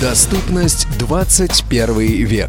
Доступность 21 век.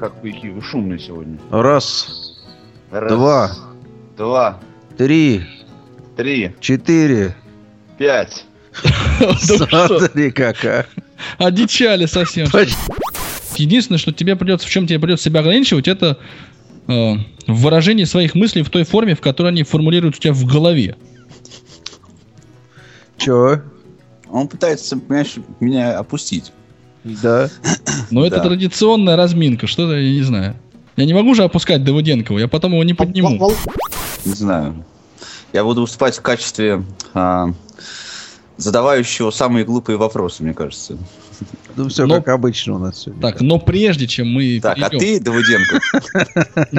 Как вы какие вы шумные сегодня. Раз, Раз, два, два, три, три, четыре. пять. Смотри какая. одичали совсем. Единственное, что тебе придется, в чем тебе придется себя ограничивать, это э, в выражении своих мыслей в той форме, в которой они формулируют у тебя в голове. Чё? Он пытается, понимаешь, меня опустить. Да. Но это Да. традиционная разминка, что-то, я не знаю. Я не могу же опускать Давыденкова, я потом его не подниму. Не знаю. Я буду выступать в качестве а, задавающего самые глупые вопросы, мне кажется. Ну все Но- как обычно у нас сегодня. Так, но прежде чем мы Так, а ты, Давыденко,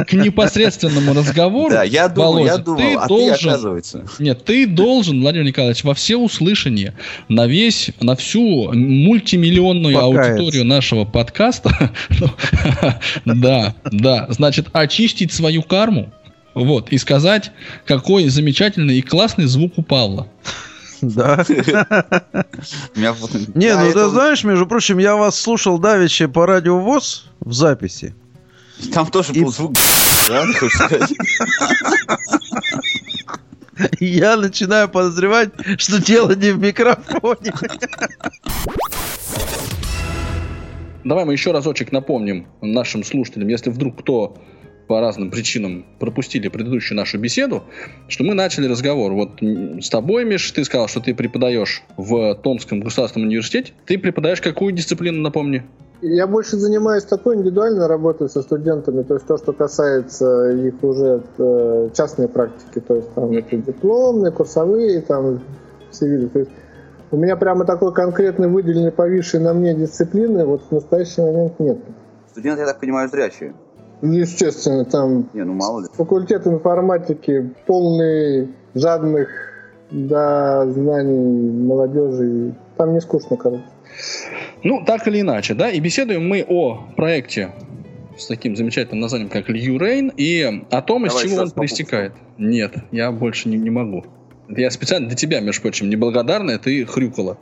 к непосредственному разговору, да, я думал, Володя, я думал, ты а ты, должен оказывается. Нет, ты должен, Владимир Николаевич, во все услышание, на весь, на всю мультимиллионную Покаяться. аудиторию нашего подкаста, ну, да, да, значит, очистить свою карму, вот, и сказать, какой замечательный и классный звук у Павла. Да. Не, ну ты знаешь, между прочим, я вас слушал давеча по радио ВОЗ в записи. Там тоже был звук, да, ты хочешь сказать? И я начинаю подозревать, что дело не в микрофоне. Давай мы еще разочек напомним нашим слушателям, если вдруг кто по разным причинам пропустили предыдущую нашу беседу, что мы начали разговор. Вот с тобой, Миш, ты сказал, что ты преподаешь в Томском государственном университете. Ты преподаешь какую дисциплину, напомни? Я больше занимаюсь такой индивидуальной работой со студентами, то есть то, что касается их уже э, частной практики, то есть там это дипломные, курсовые, там все виды. То есть у меня прямо такой конкретный выделенный повисший на мне дисциплины вот в настоящий момент нет. Студенты, я так понимаю, зрячие. Ну, Естественно, там Не, ну мало ли. факультет информатики полный жадных до знаний молодежи. Там не скучно, короче. Ну, так или иначе, да, и беседуем мы о проекте с таким замечательным названием, как Льюрейн, и о том, из Давай чего еще он проистекает. Нет, я больше не, не могу. Я специально для тебя, между прочим, неблагодарная, ты хрюкала.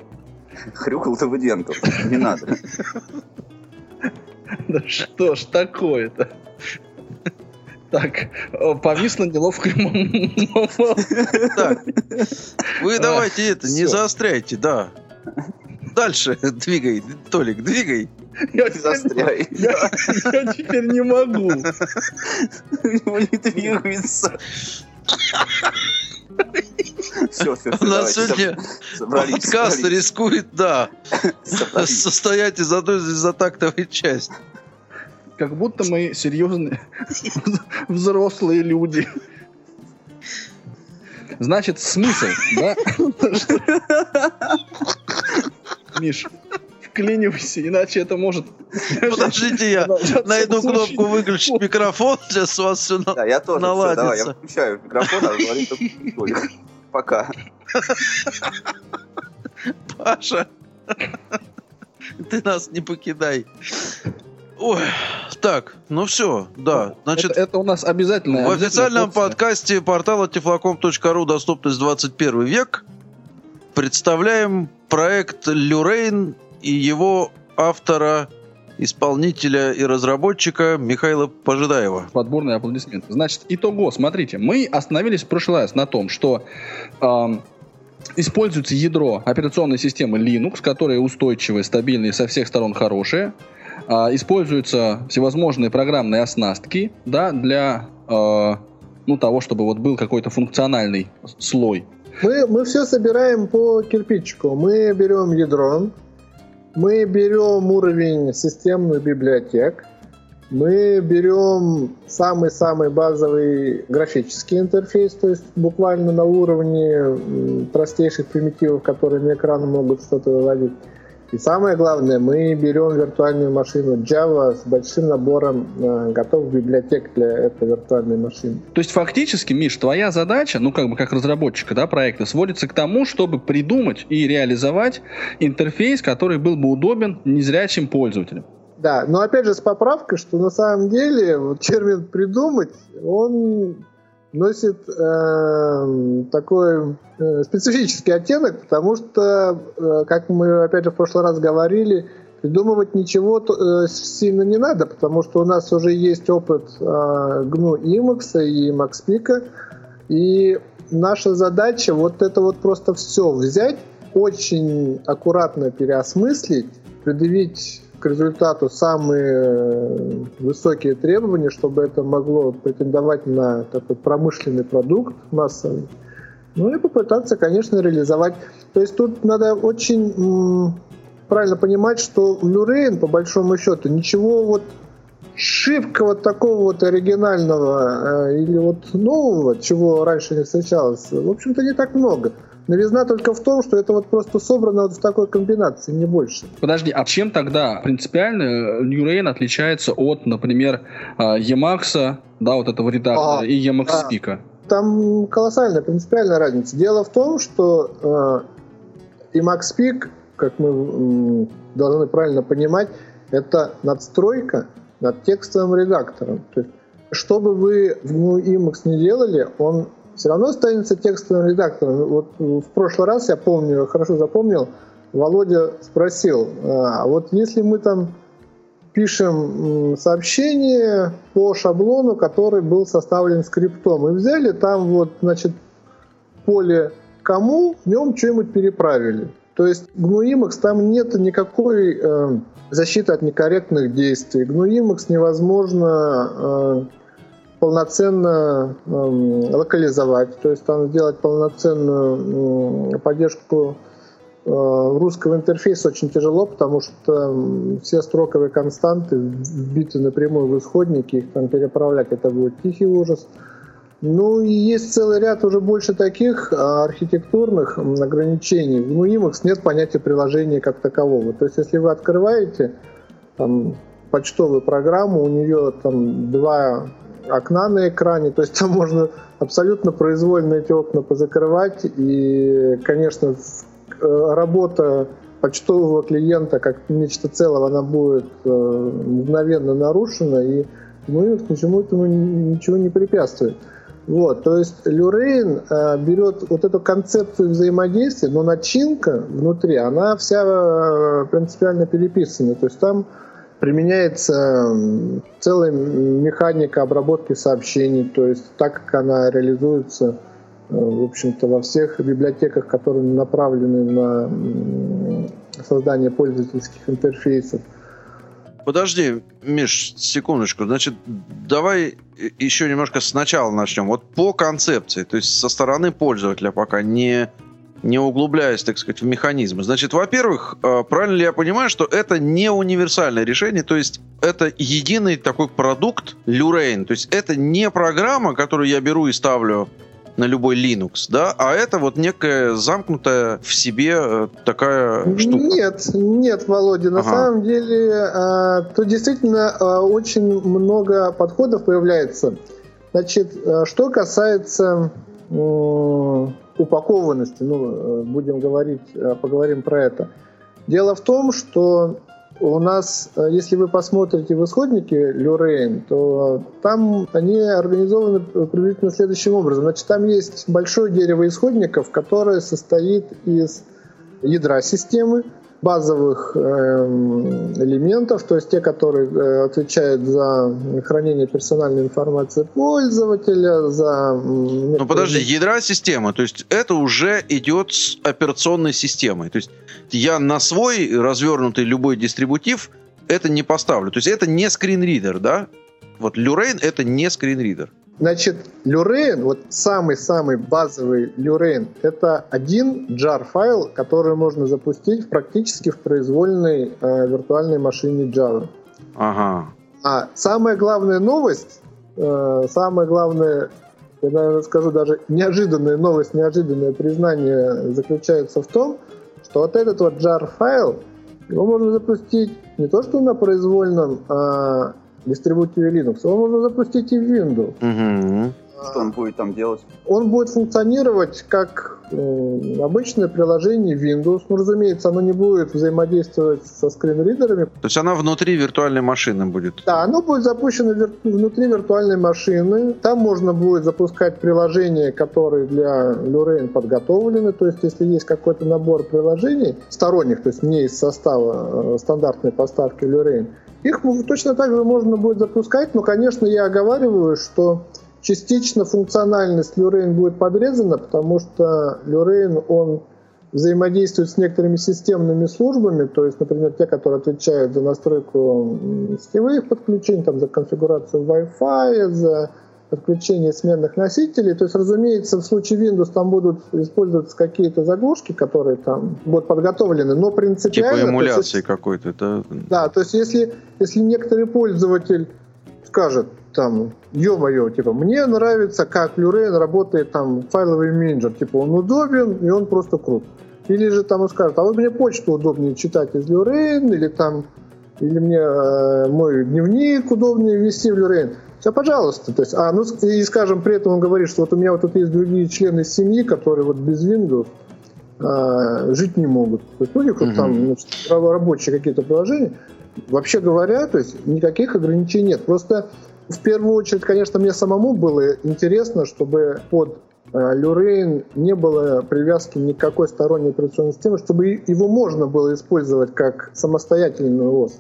Хрюкал Давыденко. Не надо. Да что ж такое-то? Так, о, повисло неловкое Так, вы А, давайте это, не заостряйте, да. Дальше двигай, Толик, двигай. Я застряй. Я я теперь не могу. У него не двигается. Все, все, У нас сегодня подкаст рискует, да, состоять из одной звездотактовой части. Как будто мы серьезные взрослые люди. Значит, смысл, да? Миш, вклинивайся, иначе это может... Подождите, я найду кнопку выключить микрофон, сейчас у вас все Да, я тоже. Давай, я включаю микрофон, а говорит. Пока. Паша, ты нас не покидай. Ой, так, ну все, да, значит, это, это у нас обязательно. в официальном подкасте портала тифлоком.ру «Доступность 21 век» представляем проект Люрейн и его автора, исполнителя и разработчика Михаила Пожидаева. Подборные аплодисменты. Значит, итого, смотрите, мы остановились в прошлый раз на том, что ам, используется ядро операционной системы Linux, которое устойчивое, стабильное, со всех сторон хорошее. А, используются всевозможные программные оснастки да, для а, ну, того, чтобы вот был какой-то функциональный слой. Мы, мы все собираем по кирпичику. Мы берем ядро, мы берем уровень системных библиотек, Мы берем самый-самый базовый графический интерфейс, то есть буквально на уровне простейших примитивов, которые на экран могут что-то выводить. И самое главное, мы берем виртуальную машину Java с большим набором э, готовых библиотек для этой виртуальной машины. То есть фактически, Миш, твоя задача, ну как бы как разработчика да, проекта, сводится к тому, чтобы придумать и реализовать интерфейс, который был бы удобен незрячим пользователям. Да, но опять же с поправкой, что на самом деле вот термин «придумать», он носит э, такой э, специфический оттенок, потому что, э, как мы опять же в прошлый раз говорили, придумывать ничего э, сильно не надо, потому что у нас уже есть опыт э, GNU Emacs и MaxPeak, и наша задача вот это вот просто все взять, очень аккуратно переосмыслить, предъявить к результату самые э, высокие требования, чтобы это могло претендовать на такой промышленный продукт массовый. Ну и попытаться, конечно, реализовать. То есть тут надо очень правильно понимать, что Люрейн, по большому счету, ничего вот шибко вот такого вот оригинального э, или вот нового, чего раньше не встречалось, в общем-то, не так много. Новизна только в том, что это вот просто собрано вот в такой комбинации, не больше. Подожди, а чем тогда принципиально New Rain отличается от, например, а, Emacs, да, вот этого редактора, а, и Emacs а, Speak? Там колоссальная принципиальная разница. Дело в том, что э, Emacs Speak, как мы э, должны правильно понимать, это надстройка над текстовым редактором. То есть, что бы вы в GNU Emacs не делали, он все равно останется текстовым редактором. Вот в прошлый раз, я помню, хорошо запомнил, Володя спросил, а вот если мы там пишем сообщение по шаблону, который был составлен скриптом, и взяли там вот, значит, поле кому, в нем что-нибудь переправили. То есть GNU Emacs там нет никакой э, защиты от некорректных действий. GNU Emacs невозможно э, полноценно э, локализовать, то есть там сделать полноценную э, поддержку э, русского интерфейса очень тяжело, потому что все строковые константы вбиты напрямую в исходники, их там переправлять это будет тихий ужас. Ну и есть целый ряд уже больше таких а, архитектурных ограничений. В Nuimux нет понятия приложения как такового. То есть если вы открываете там, почтовую программу, у нее там два окна на экране, то есть там можно абсолютно произвольно эти окна позакрывать, и, конечно, э, работа почтового клиента как нечто целого, она будет э, мгновенно нарушена, и мы ничему этому ничего не препятствует. Вот, то есть Люрейн э, берет вот эту концепцию взаимодействия, но начинка внутри, она вся э, принципиально переписана. То есть там применяется целая механика обработки сообщений, то есть так как она реализуется э, в общем-то, во всех библиотеках, которые направлены на создание пользовательских интерфейсов. Подожди, Миш, секундочку. Значит, давай еще немножко сначала начнем. Вот по концепции, то есть со стороны пользователя пока не не углубляясь, так сказать, в механизмы. Значит, во-первых, э, правильно ли я понимаю, что это не универсальное решение, то есть это единый такой продукт Lurain, то есть это не программа, которую я беру и ставлю на любой Linux, да, а это вот некая замкнутая в себе э, такая штука. Нет, нет, Володя, на ага. самом деле э, тут действительно очень много подходов появляется. Значит, что касается упакованности, ну, э, будем говорить, э, поговорим про это. Дело в том, что у нас, э, если вы посмотрите в исходнике Люрейн, то там они организованы приблизительно следующим образом. Значит, там есть большое дерево исходников, которое состоит из ядра системы, базовых э, элементов, то есть те, которые э, отвечают за хранение персональной информации пользователя, за... Ну подожди, ядра системы, то есть это уже идет с операционной системой. То есть я на свой развернутый любой дистрибутив это не поставлю. То есть это не скринридер, да? Вот Люрейн это не скринридер. Значит, Люрейн, вот самый-самый базовый Люрейн, это один jar файл, который можно запустить практически в произвольной э, виртуальной машине Java. Ага. А самая главная новость, э, самая главная, я, наверное, скажу даже неожиданная новость, неожиданное признание заключается в том, что вот этот вот jar файл, его можно запустить не то что на произвольном а, дистрибуторе Linux, его можно запустить и в Windows. Мгм. Что он будет там делать? Он будет функционировать как э, обычное приложение Windows. Ну, разумеется, оно не будет взаимодействовать со скринридерами. То есть она внутри виртуальной машины будет. Да, оно будет запущено вир- внутри виртуальной машины. Там можно будет запускать приложения, которые для Lurain подготовлены. То есть, если есть какой-то набор приложений сторонних, то есть не из состава э, стандартной поставки Lurain, их точно так же можно будет запускать. Но, конечно, я оговариваю, что частично функциональность Lurain будет подрезана, потому что Lurain, он взаимодействует с некоторыми системными службами, то есть, например, те, которые отвечают за настройку сетевых подключений, там, за конфигурацию Wi-Fi, за подключение сменных носителей. То есть, разумеется, в случае Windows там будут использоваться какие-то заглушки, которые там будут подготовлены, но принципиально... Типа есть, эмуляции какой-то. Это... да, то есть если, если некоторый пользователь скажет, там, ё-моё, типа, мне нравится, как Люрейн работает там файловый менеджер, типа, он удобен и он просто крут. Или же там он скажет, а вот мне почту удобнее читать из Люрейн, или там, или мне э, мой дневник удобнее вести в Люрейн. Все, пожалуйста. То есть, а, ну, и, скажем, при этом он говорит, что вот у меня вот тут есть другие члены семьи, которые вот без Windows а, жить не могут. То есть у них вот там значит, раб- рабочие какие-то приложения. Вообще говоря, то есть никаких ограничений нет. Просто в первую очередь, конечно, мне самому было интересно, чтобы под Люрейн не было привязки никакой сторонней операционной системы, чтобы его можно было использовать как самостоятельный ОС.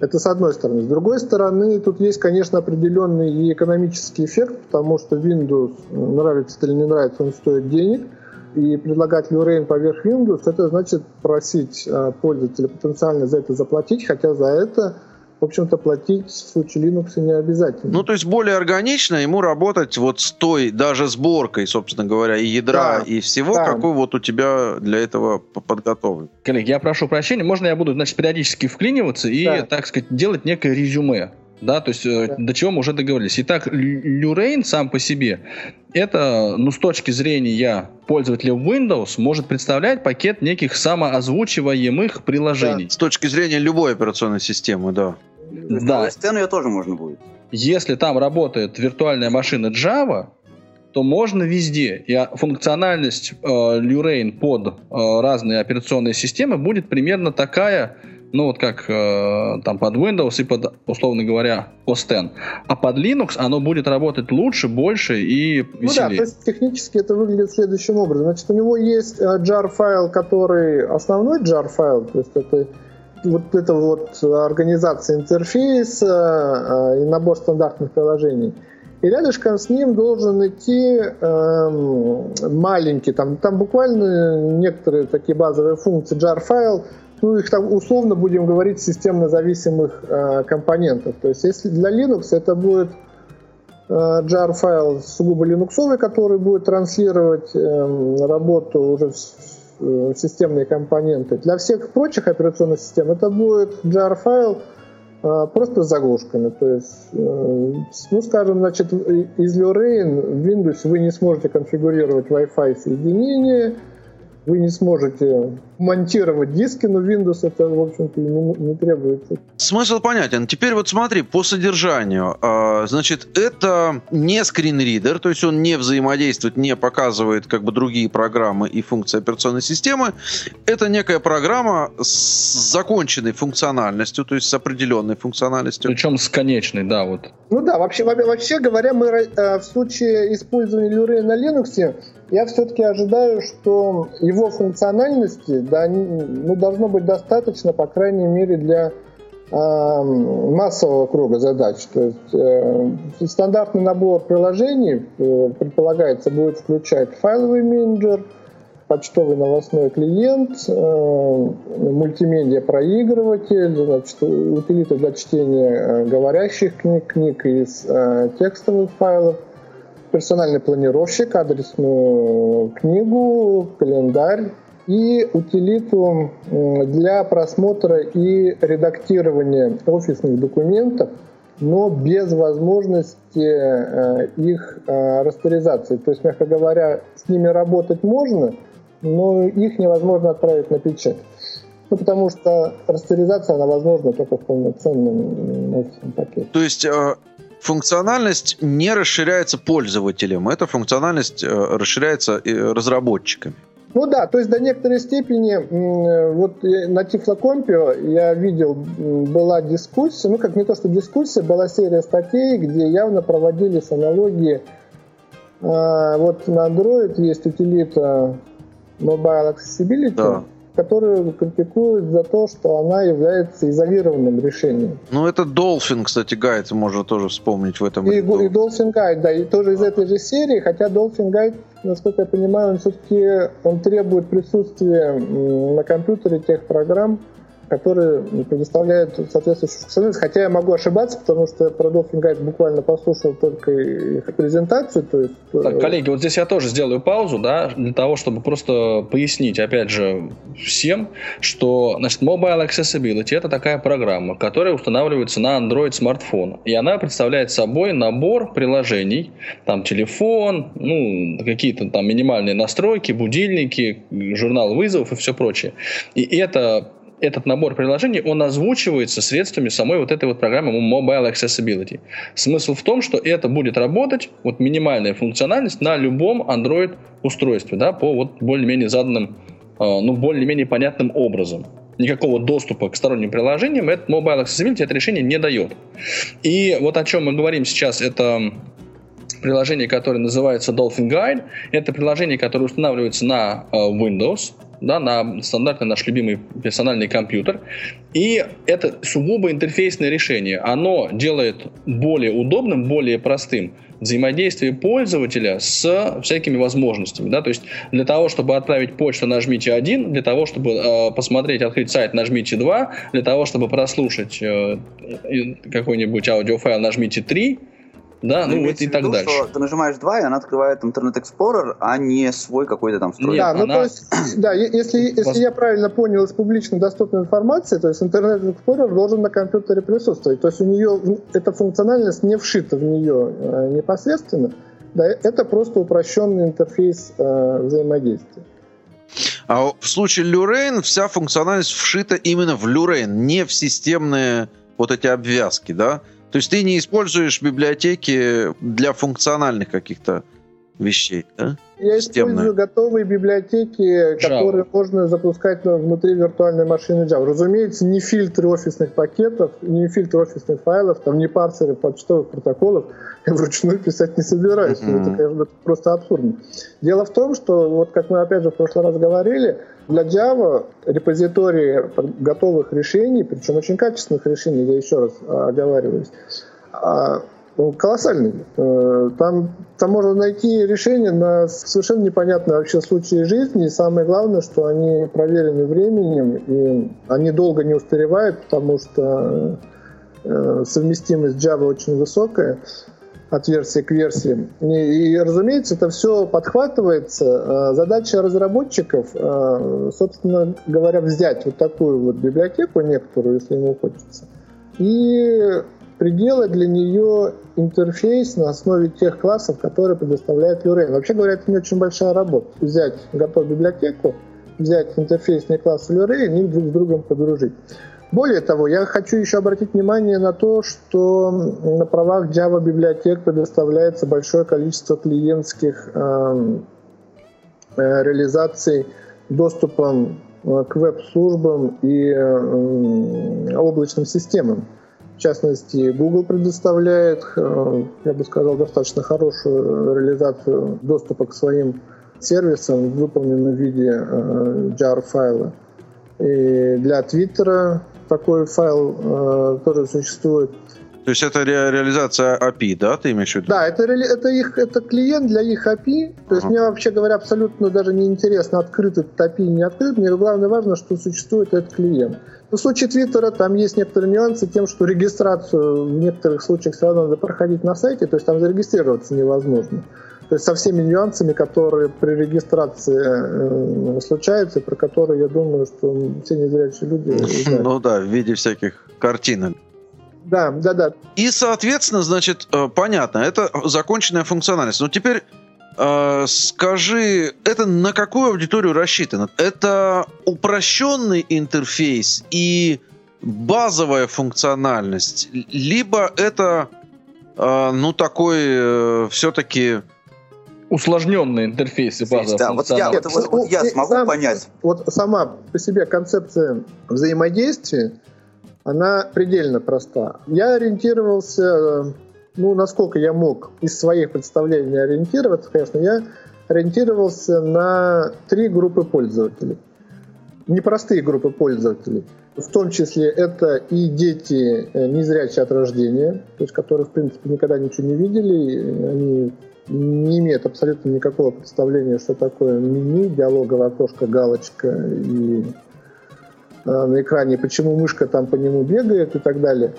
Это с одной стороны. С другой стороны, тут есть, конечно, определенный и экономический эффект, потому что Windows, нравится или не нравится, он стоит денег. И предлагать Lurain поверх Windows, это значит просить э, пользователя потенциально за это заплатить, хотя за это, в общем-то, платить в случае Linux не обязательно. Ну, то есть более органично ему работать вот с той даже сборкой, собственно говоря, и ядра, Да. и всего, Да. какой вот у тебя для этого подготовлен. Коллеги, я прошу прощения, можно я буду, значит, периодически вклиниваться и, Да. так сказать, делать некое резюме. Да, то есть э, Да. до чего мы уже договорились. Итак, Лю- Люрейн сам по себе, это, ну, с точки зрения пользователя Windows, может представлять пакет неких самоозвучиваемых приложений. С точки зрения любой операционной системы, да. Да. Сцену ее тоже можно будет. Если там работает виртуальная машина Java, то можно везде. И а, функциональность э, Lurain под э, разные операционные системы будет примерно такая, ну вот как э, там под Windows и под, условно говоря, OS X. А под Linux оно будет работать лучше, больше и Ну да, веселее. то есть технически это выглядит следующим образом. Значит, у него есть э, jar файл, который основной jar файл, то есть это вот это вот организация интерфейса э, и набор стандартных приложений. И рядышком с ним должен идти эм, маленький, там, там буквально некоторые такие базовые функции jar файл, ну их там условно будем говорить системно зависимых э, компонентов. То есть если для Linux это будет э, jar файл сугубо линуксовый, который будет транслировать эм, работу уже системные компоненты. Для всех прочих операционных систем это будет jar файл э, просто с заглушками. То есть, э, ну, скажем, значит, из Lurain в Windows вы не сможете конфигурировать Wi-Fi соединение, вы не сможете монтировать диски, но Windows это, в общем-то, не, не требуется. Смысл понятен. Теперь вот смотри, по содержанию. А, Значит, это не скринридер, то есть он не взаимодействует, не показывает как бы другие программы и функции операционной системы. Это некая программа с законченной функциональностью, то есть с определенной функциональностью. Причем с конечной, да, вот. Ну да, вообще, во- вообще говоря, мы э, в случае использования Lurain на Linux, я все-таки ожидаю, что его функциональности да, ну, должно быть достаточно, по крайней мере, для э, массового круга задач. То есть э, стандартный набор приложений э, предполагается будет включать файловый менеджер, почтовый новостной клиент, э, мультимедиа проигрыватель, значит, утилиты для чтения э, говорящих книг, книг из э, текстовых файлов, персональный планировщик, адресную книгу, календарь и утилиту для просмотра и редактирования офисных документов, но без возможности э, их э, растеризации. То есть, мягко говоря, с ними работать можно, но их невозможно отправить на печать. Ну, потому что растеризация, она возможна только в полноценном офисном пакете. То есть э, функциональность не расширяется пользователем, эта функциональность расширяется разработчиками. Ну да, то есть до некоторой степени, вот на Тифлокомпе я видел, была дискуссия, ну как не то, что дискуссия, была серия статей, где явно проводились аналогии. А, вот на Android есть утилита Mobile Accessibility, да которую критикуют за то, что она является изолированным решением. Ну, это Dolphin, кстати, гайд можно тоже вспомнить в этом. И, и Dolphin Guide, да, и тоже из этой же серии, хотя Dolphin Guide, насколько я понимаю, он все-таки он требует присутствия на компьютере тех программ, которые предоставляют соответствующую функциональность. Хотя я могу ошибаться, потому что я про Dolphin Guide буквально послушал только их презентацию. То есть... Так, коллеги, вот здесь я тоже сделаю паузу, да, для того, чтобы просто пояснить, опять же, всем, что, значит, Mobile Accessibility — это такая программа, которая устанавливается на Android смартфон. И она представляет собой набор приложений, там телефон, ну, какие-то там минимальные настройки, будильники, журнал вызовов и все прочее. И это этот набор приложений, он озвучивается средствами самой вот этой вот программы Mobile Accessibility. Смысл в том, что это будет работать, вот минимальная функциональность на любом Android устройстве, да, по вот более-менее заданным, э, ну, более-менее понятным образом. Никакого доступа к сторонним приложениям этот Mobile Accessibility это решение не дает. И вот о чем мы говорим сейчас, это приложение, которое называется Dolphin Guide. Это приложение, которое устанавливается на э, Windows, да, на стандартный наш любимый персональный компьютер. И это сугубо интерфейсное решение. Оно делает более удобным, более простым взаимодействие пользователя с всякими возможностями. Да? То есть для того, чтобы отправить почту, нажмите 1, для того, чтобы э, посмотреть, открыть сайт, нажмите 2, для того, чтобы прослушать э, какой-нибудь аудиофайл, нажмите 3, да, ну вот и так виду, дальше. Что ты нажимаешь 2, и она открывает Internet Explorer, а не свой какой-то там встроенный. Да, ну то есть, да, если, если я правильно понял из публично доступной информации, то есть Internet Explorer должен на компьютере присутствовать. То есть у нее эта функциональность не вшита в нее э, непосредственно. Да, это просто упрощенный интерфейс э, взаимодействия. А в случае Люрейн вся функциональность вшита именно в Люрейн, не в системные вот эти обвязки, да? То есть ты не используешь библиотеки для функциональных каких-то вещей, да? Я использую готовые библиотеки, которые можно запускать внутри виртуальной машины Java. Разумеется, не фильтры офисных пакетов, не фильтры офисных файлов, там не парсеры почтовых протоколов. Я вручную писать не собираюсь. Mm-hmm. Это, конечно, просто абсурдно. Дело в том, что, вот как мы опять же в прошлый раз говорили, для Java репозитории готовых решений, причем очень качественных решений, я еще раз оговариваюсь, а, колоссальный. Э, там, там можно найти решения на совершенно непонятные вообще случаи жизни. И самое главное, что они проверены временем, и они долго не устаревают, потому что э, совместимость Java очень высокая от версии к версии. И, и разумеется, это все подхватывается. Э, задача разработчиков, собственно говоря, взять вот такую вот библиотеку некоторую, если ему хочется, и предела для нее интерфейс на основе тех классов, которые предоставляет Luren. Вообще говоря, это не очень большая работа. Взять готовую библиотеку, взять интерфейсные классы Luren и друг с другом подружить. Более того, я хочу еще обратить внимание на то, что на правах Java библиотек предоставляется большое количество клиентских э, э, реализаций доступом э, к веб-службам и э, облачным системам. В частности, Google предоставляет, э, я бы сказал, достаточно хорошую реализацию доступа к своим сервисам, выполненным в виде э, jar-файла. И для Твиттера такой файл э, тоже существует. То есть это ре- реализация API, да, ты имеешь в виду? Да, это, это, их, это клиент для их API. То есть uh-huh. мне, вообще говоря, абсолютно даже не интересно, открыт этот API или не открыт. Мне главное важно, что существует этот клиент. В случае Твиттера там есть некоторые нюансы тем, что регистрацию в некоторых случаях все равно надо проходить на сайте, то есть там зарегистрироваться невозможно. То есть со всеми нюансами, которые при регистрации э, случаются, про которые, я думаю, что все незрячие люди. Ну да, в виде всяких картинок. Да, да, да. И, соответственно, значит, э, понятно, это законченная функциональность. Но теперь э, скажи, это на какую аудиторию рассчитано? Это упрощенный интерфейс и базовая функциональность, либо это, э, ну, такой э, все-таки Усложненный интерфейс и базовая Да, вот я, функциональность. вот, вот- я Ну, и смогу сам- понять. Вот сама по себе концепция взаимодействия, она предельно проста. Я ориентировался, ну, насколько я мог из своих представлений ориентироваться, конечно, я ориентировался на три группы пользователей. Непростые группы пользователей. В том числе это и дети э, незрячие от рождения, то есть которые, в принципе, никогда ничего не видели, они не имеют абсолютно никакого представления, что такое меню, диалоговое окошко, галочка и э, на экране, почему мышка там по нему бегает и так далее.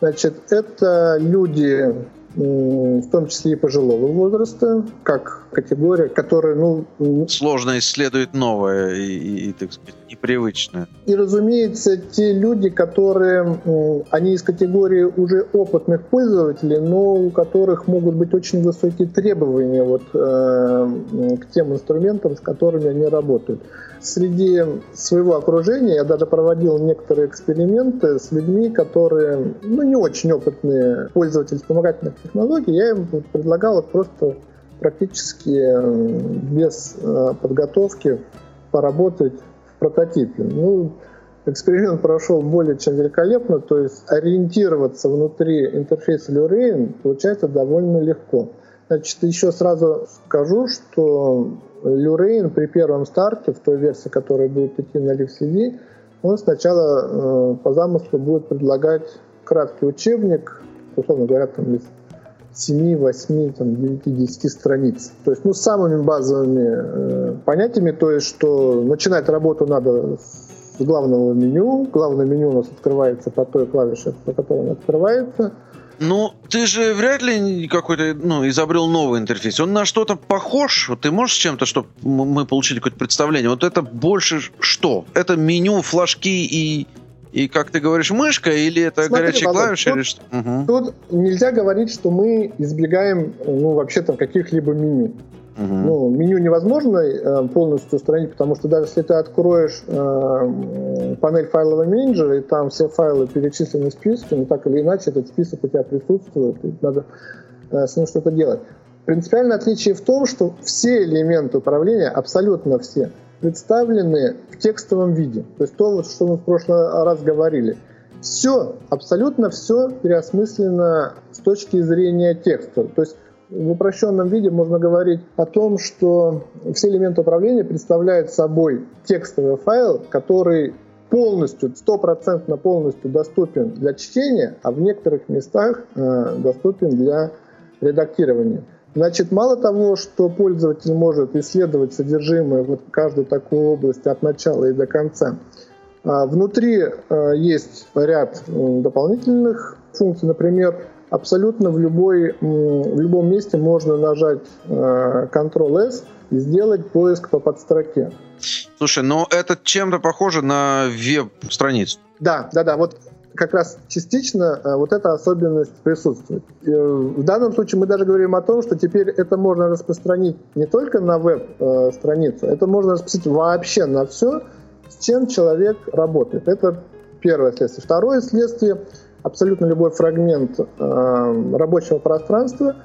Значит, это люди, в том числе и пожилого возраста, как категория, которая, ну, сложно исследует новое и, и, и, так сказать, непривычное. и, разумеется, те люди, которые, они из категории уже опытных пользователей, но у которых могут быть очень высокие требования вот, э, к тем инструментам, с которыми они работают. Среди своего окружения я даже проводил некоторые эксперименты с людьми, которые ну, не очень опытные пользователи вспомогательных технологий. Я им предлагал вот просто практически э, без э, подготовки поработать в прототипе. Ну, эксперимент прошел более чем великолепно, то есть ориентироваться внутри интерфейса Lurain получается довольно легко. Значит, еще сразу скажу, что Lurain при первом старте, в той версии, которая будет идти на LiveCD, он сначала э, по замыслу будет предлагать краткий учебник, условно говоря, там из 7, 8, там, 9, 10 страниц. То есть, ну, с самыми базовыми э, понятиями, то есть, что начинать работу надо с главного меню. Главное меню у нас открывается по той клавише, по которой он открывается. Ну, ты же вряд ли какой-то, ну, изобрел новый интерфейс. Он на что-то похож? Вот ты можешь с чем-то, чтобы мы получили какое-то представление? Вот это больше что? Это меню, флажки и, и как ты говоришь, мышка? Или это Смотри, горячие Володь, клавиши? тут- или что? Мгм, Тут нельзя говорить, что мы избегаем, ну, вообще там каких-либо меню. Мгм. Ну, меню невозможно э, полностью устранить, потому что даже если ты откроешь э, панель файлового менеджера, и там все файлы перечислены в списке, ну так или иначе этот список у тебя присутствует, и надо э, с ним что-то делать. Принципиальное отличие в том, что все элементы управления, абсолютно все, представлены в текстовом виде. То есть то, вот, что мы в прошлый раз говорили. Все, абсолютно все переосмыслено с точки зрения текста. То есть в упрощенном виде можно говорить о том, что все элементы управления представляют собой текстовый файл, который полностью, стопроцентно полностью доступен для чтения, а в некоторых местах э, доступен для редактирования. Значит, мало того, что пользователь может исследовать содержимое вот каждой такой области от начала и до конца, а, Внутри э, есть ряд м, дополнительных функций. Например, абсолютно в, любой, в любом месте можно нажать э, Ctrl-S и сделать поиск по подстроке. Слушай, ну это чем-то похоже на веб-страницу. Да, да, да, вот как раз частично э, вот эта особенность присутствует. Э, В данном случае мы даже говорим о том, что теперь это можно распространить не только на веб-страницу, это можно распространить вообще на все, с чем человек работает. Это первое следствие. Второе следствие абсолютно любой фрагмент э, рабочего пространства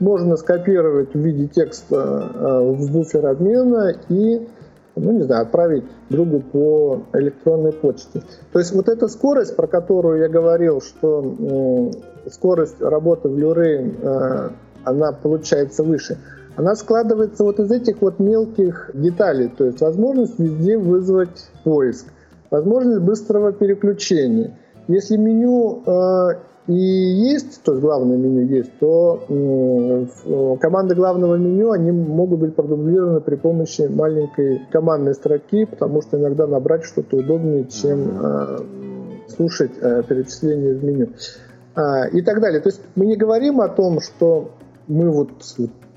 можно скопировать в виде текста э, в буфер обмена и ну, не знаю, отправить другу по электронной почте. То есть вот эта скорость, про которую я говорил, что э, скорость работы в Lurain, э, она получается выше, она складывается вот из этих вот мелких деталей, то есть возможность везде вызвать поиск, возможность быстрого переключения. Если меню э, и есть, то есть главное меню есть, то в- команды главного меню, они могут быть продублированы при помощи маленькой командной строки, потому что иногда набрать что-то удобнее, чем э, слушать э, перечисление в меню. А, и так далее. То есть мы не говорим о том, что мы вот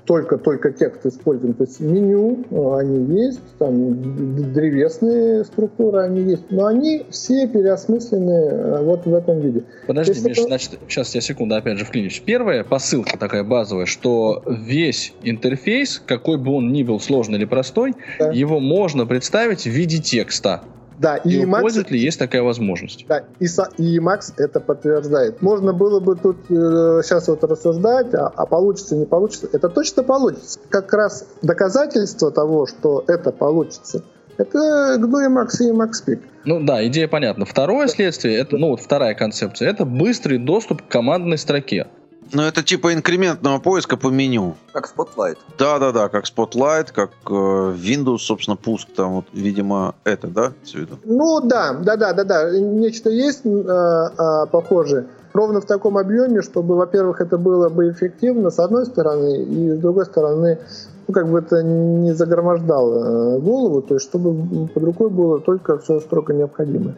только-только текст используем. То есть меню, э, они есть, там древесные структуры, они есть, но они все переосмыслены э, вот в этом виде. Подожди, Если Миш, это- значит, сейчас я секунду опять же вклинюсь. Первая посылка такая базовая, что весь интерфейс, какой бы он ни был сложный или простой, Да. его можно представить в виде текста. Да, И, и, у Emacs, пользователя есть такая возможность. да, и, и Emacs это подтверждает. Можно было бы тут сейчас вот рассуждать, а, а получится, не получится. Это точно получится. Как раз доказательство того, что это получится, это GNU и Emacs Peak. Ну да, идея понятна. Второе следствие, это, ну вот вторая концепция, это быстрый доступ к командной строке. Ну, это типа инкрементного поиска по меню. Как Spotlight. Да-да-да, как Spotlight, как э, Windows, собственно, пуск там, вот, видимо, это, да, все это? Ну да, да, да, да, да. Нечто есть э, э, похожее. Ровно в таком объеме, чтобы, во-первых, это было бы эффективно с одной стороны, и с другой стороны, ну, как бы это не загромождало э, голову, то есть чтобы под рукой было только все строго необходимое.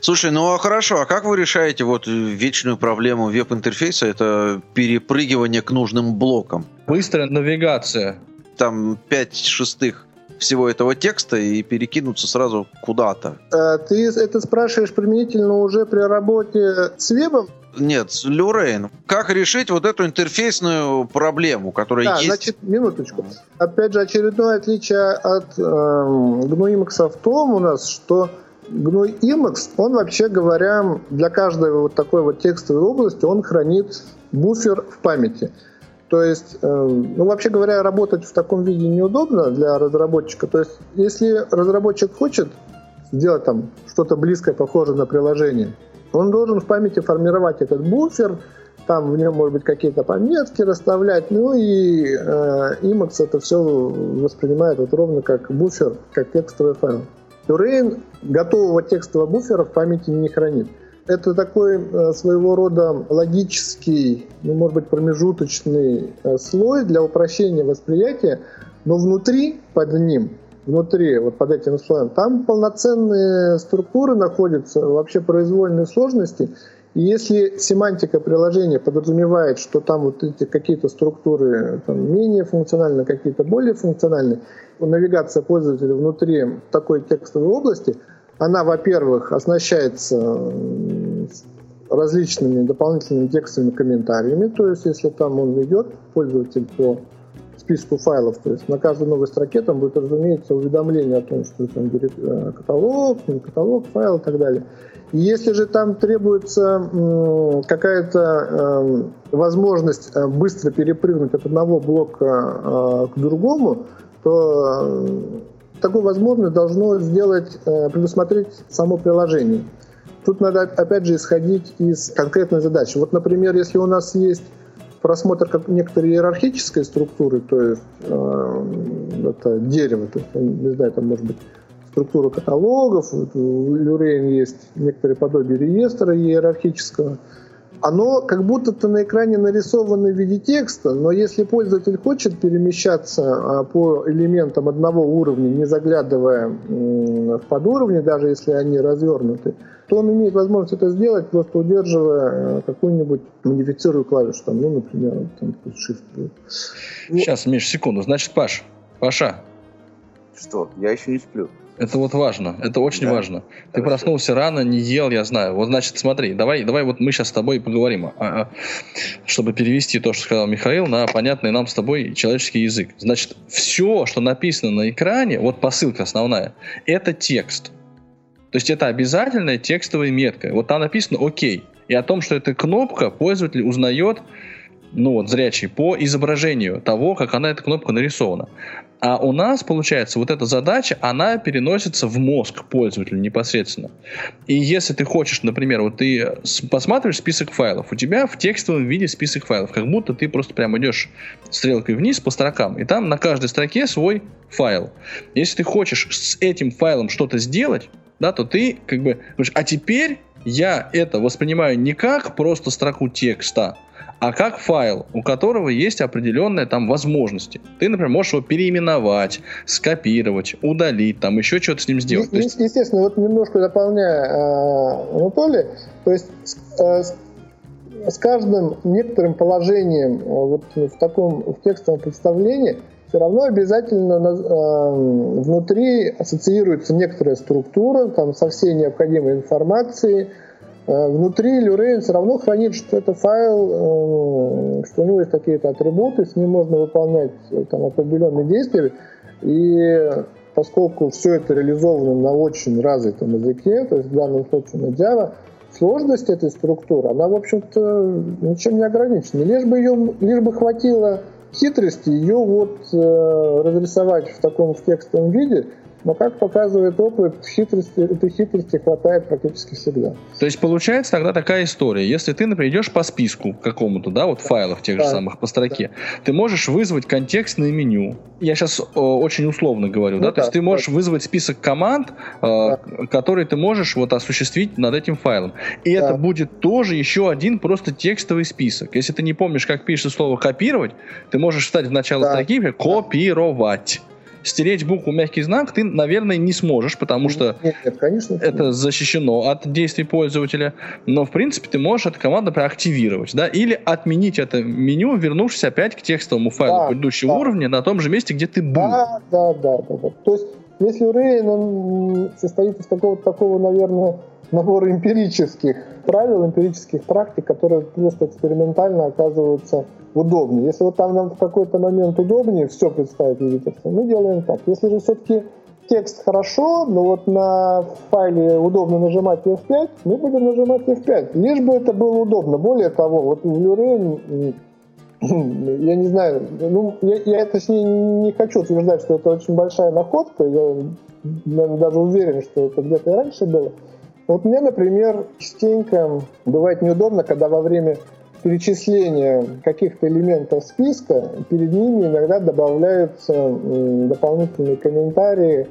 Слушай, ну а хорошо, а как вы решаете вот вечную проблему веб-интерфейса, это перепрыгивание к нужным блокам? Быстрая навигация. Там 5 шестых всего этого текста и перекинуться сразу куда-то. Э, Ты это спрашиваешь применительно уже при работе с вебом? Нет, Люрейн, как решить вот эту интерфейсную проблему, которая Да, есть? значит, минуточку. Опять же, очередное отличие от э, GNU Emacs в том у нас, что GNU Emacs, он вообще говоря, для каждой вот такой вот текстовой области, он хранит буфер в памяти. То есть, э, ну, вообще говоря, работать в таком виде неудобно для разработчика. То есть, если разработчик хочет сделать там что-то близкое, похожее на приложение, он должен в памяти формировать этот буфер, там в нем, может быть, какие-то пометки расставлять, ну и э, Emacs это все воспринимает вот ровно как буфер, как текстовый файл. Turin готового текстового буфера в памяти не хранит. Это такой э, своего рода логический, ну, может быть, промежуточный э, слой для упрощения восприятия, но внутри, под ним, внутри, вот под этим слоем, там полноценные структуры находятся, вообще произвольные сложности. И если семантика приложения подразумевает, что там вот эти какие-то структуры там, менее функциональны, какие-то более функциональны, навигация пользователя внутри такой текстовой области, она, во-первых, оснащается различными дополнительными текстовыми комментариями, то есть если там он идет, пользователь по списку файлов, то есть на каждой новой строке там будет, разумеется, уведомление о том, что там э, каталог, не каталог, файл и так далее. И если же там требуется какая-то э, возможность э, быстро перепрыгнуть от одного блока э, к другому, то такую возможность должно сделать, э, предусмотреть само приложение. Тут надо опять же исходить из конкретной задачи. Вот, например, если у нас есть просмотр как некоторой иерархической структуры, то есть э, это дерево, то есть, не знаю, там может быть структура каталогов, вот у Люрейн есть некоторые подобие реестра иерархического. Оно как будто-то на экране нарисовано в виде текста, но если пользователь хочет перемещаться а, по элементам одного уровня, не заглядывая в подуровни, даже если они развернуты, то он имеет возможность это сделать, просто удерживая э, какую-нибудь модифицирую клавишу, там, ну, например, там Shift. будет. Сейчас, Миш, секунду. Значит, Паш, Паша, Что? Я еще не сплю. Это вот важно, это очень Да. важно. Ты Хорошо. проснулся рано, не ел, я знаю. Вот, значит, смотри, давай, давай вот мы сейчас с тобой поговорим, а, а, чтобы перевести то, что сказал Михаил, на понятный нам с тобой человеческий язык. Значит, все, что написано на экране, вот посылка основная, это текст. То есть это обязательная текстовая метка. Вот там написано «Окей». И о том, что это кнопка, пользователь узнает, ну вот, зрячий, по изображению того, как она, эта кнопка нарисована. А у нас, получается, вот эта задача, она переносится в мозг пользователя непосредственно. И если ты хочешь, например, вот ты посматриваешь список файлов, у тебя в текстовом виде список файлов, как будто ты просто прям идешь стрелкой вниз по строкам, и там на каждой строке свой файл. Если ты хочешь с этим файлом что-то сделать, да, то ты как бы говоришь, а теперь я это воспринимаю не как просто строку текста, а как файл, у которого есть определенные там возможности. Ты, например, можешь его переименовать, скопировать, удалить, там еще что-то с ним сделать. Е- есть, Естественно, вот немножко дополняя э, Анатолия, то есть э, с- каждым некоторым положением э, вот в таком в текстовом представлении все равно обязательно э, внутри ассоциируется некоторая структура там, со всей необходимой информацией. Э, внутри Люрейн все равно хранит, что это файл, э, что у него есть какие-то атрибуты, с ним можно выполнять э, там, определенные действия. И поскольку все это реализовано на очень развитом языке, то есть в данном случае на Java, сложность этой структуры, она, в общем-то, ничем не ограничена. Лишь бы, ее, лишь бы хватило хитрости ее вот э, разрисовать в таком в текстовом виде, но, как показывает опыт, хитрости, этой хитрости хватает практически всегда. То есть получается тогда такая история. Если ты, например, идешь по списку какому-то, да, вот файлов тех же Да. самых по строке, ты можешь вызвать контекстное меню. Я сейчас очень условно говорю, Ну да, то есть да, ты можешь вызвать список команд, э, которые ты можешь вот осуществить над этим файлом. И Да. это будет тоже еще один просто текстовый список. Если ты не помнишь, как пишется слово копировать, ты можешь встать в начало Да. строки и копировать. Стереть букву мягкий знак ты, наверное, не сможешь, потому что Нет, нет, конечно. это защищено от действий пользователя, но в принципе ты можешь эту команду например, активировать, да, или отменить это меню, вернувшись опять к текстовому файлу Да, предыдущего да. уровня на том же месте, где ты был. Да, да, да, да, да. То есть, если он состоит из такого, такого, наверное, набора эмпирических правил, эмпирических практик, которые просто экспериментально оказываются удобнее. Если вот там нам в какой-то момент удобнее все представить текста, мы делаем так. Если же все-таки текст хорошо, но вот на файле удобно нажимать F5, мы будем нажимать F5. Лишь бы это было удобно. Более того, вот в Lurein я не знаю, ну, я, я точнее не хочу утверждать, что это очень большая находка, я наверное, даже уверен, что это где-то и раньше было. Вот мне, например, частенько бывает неудобно, когда во время перечисления каких-то элементов списка перед ними иногда добавляются дополнительные комментарии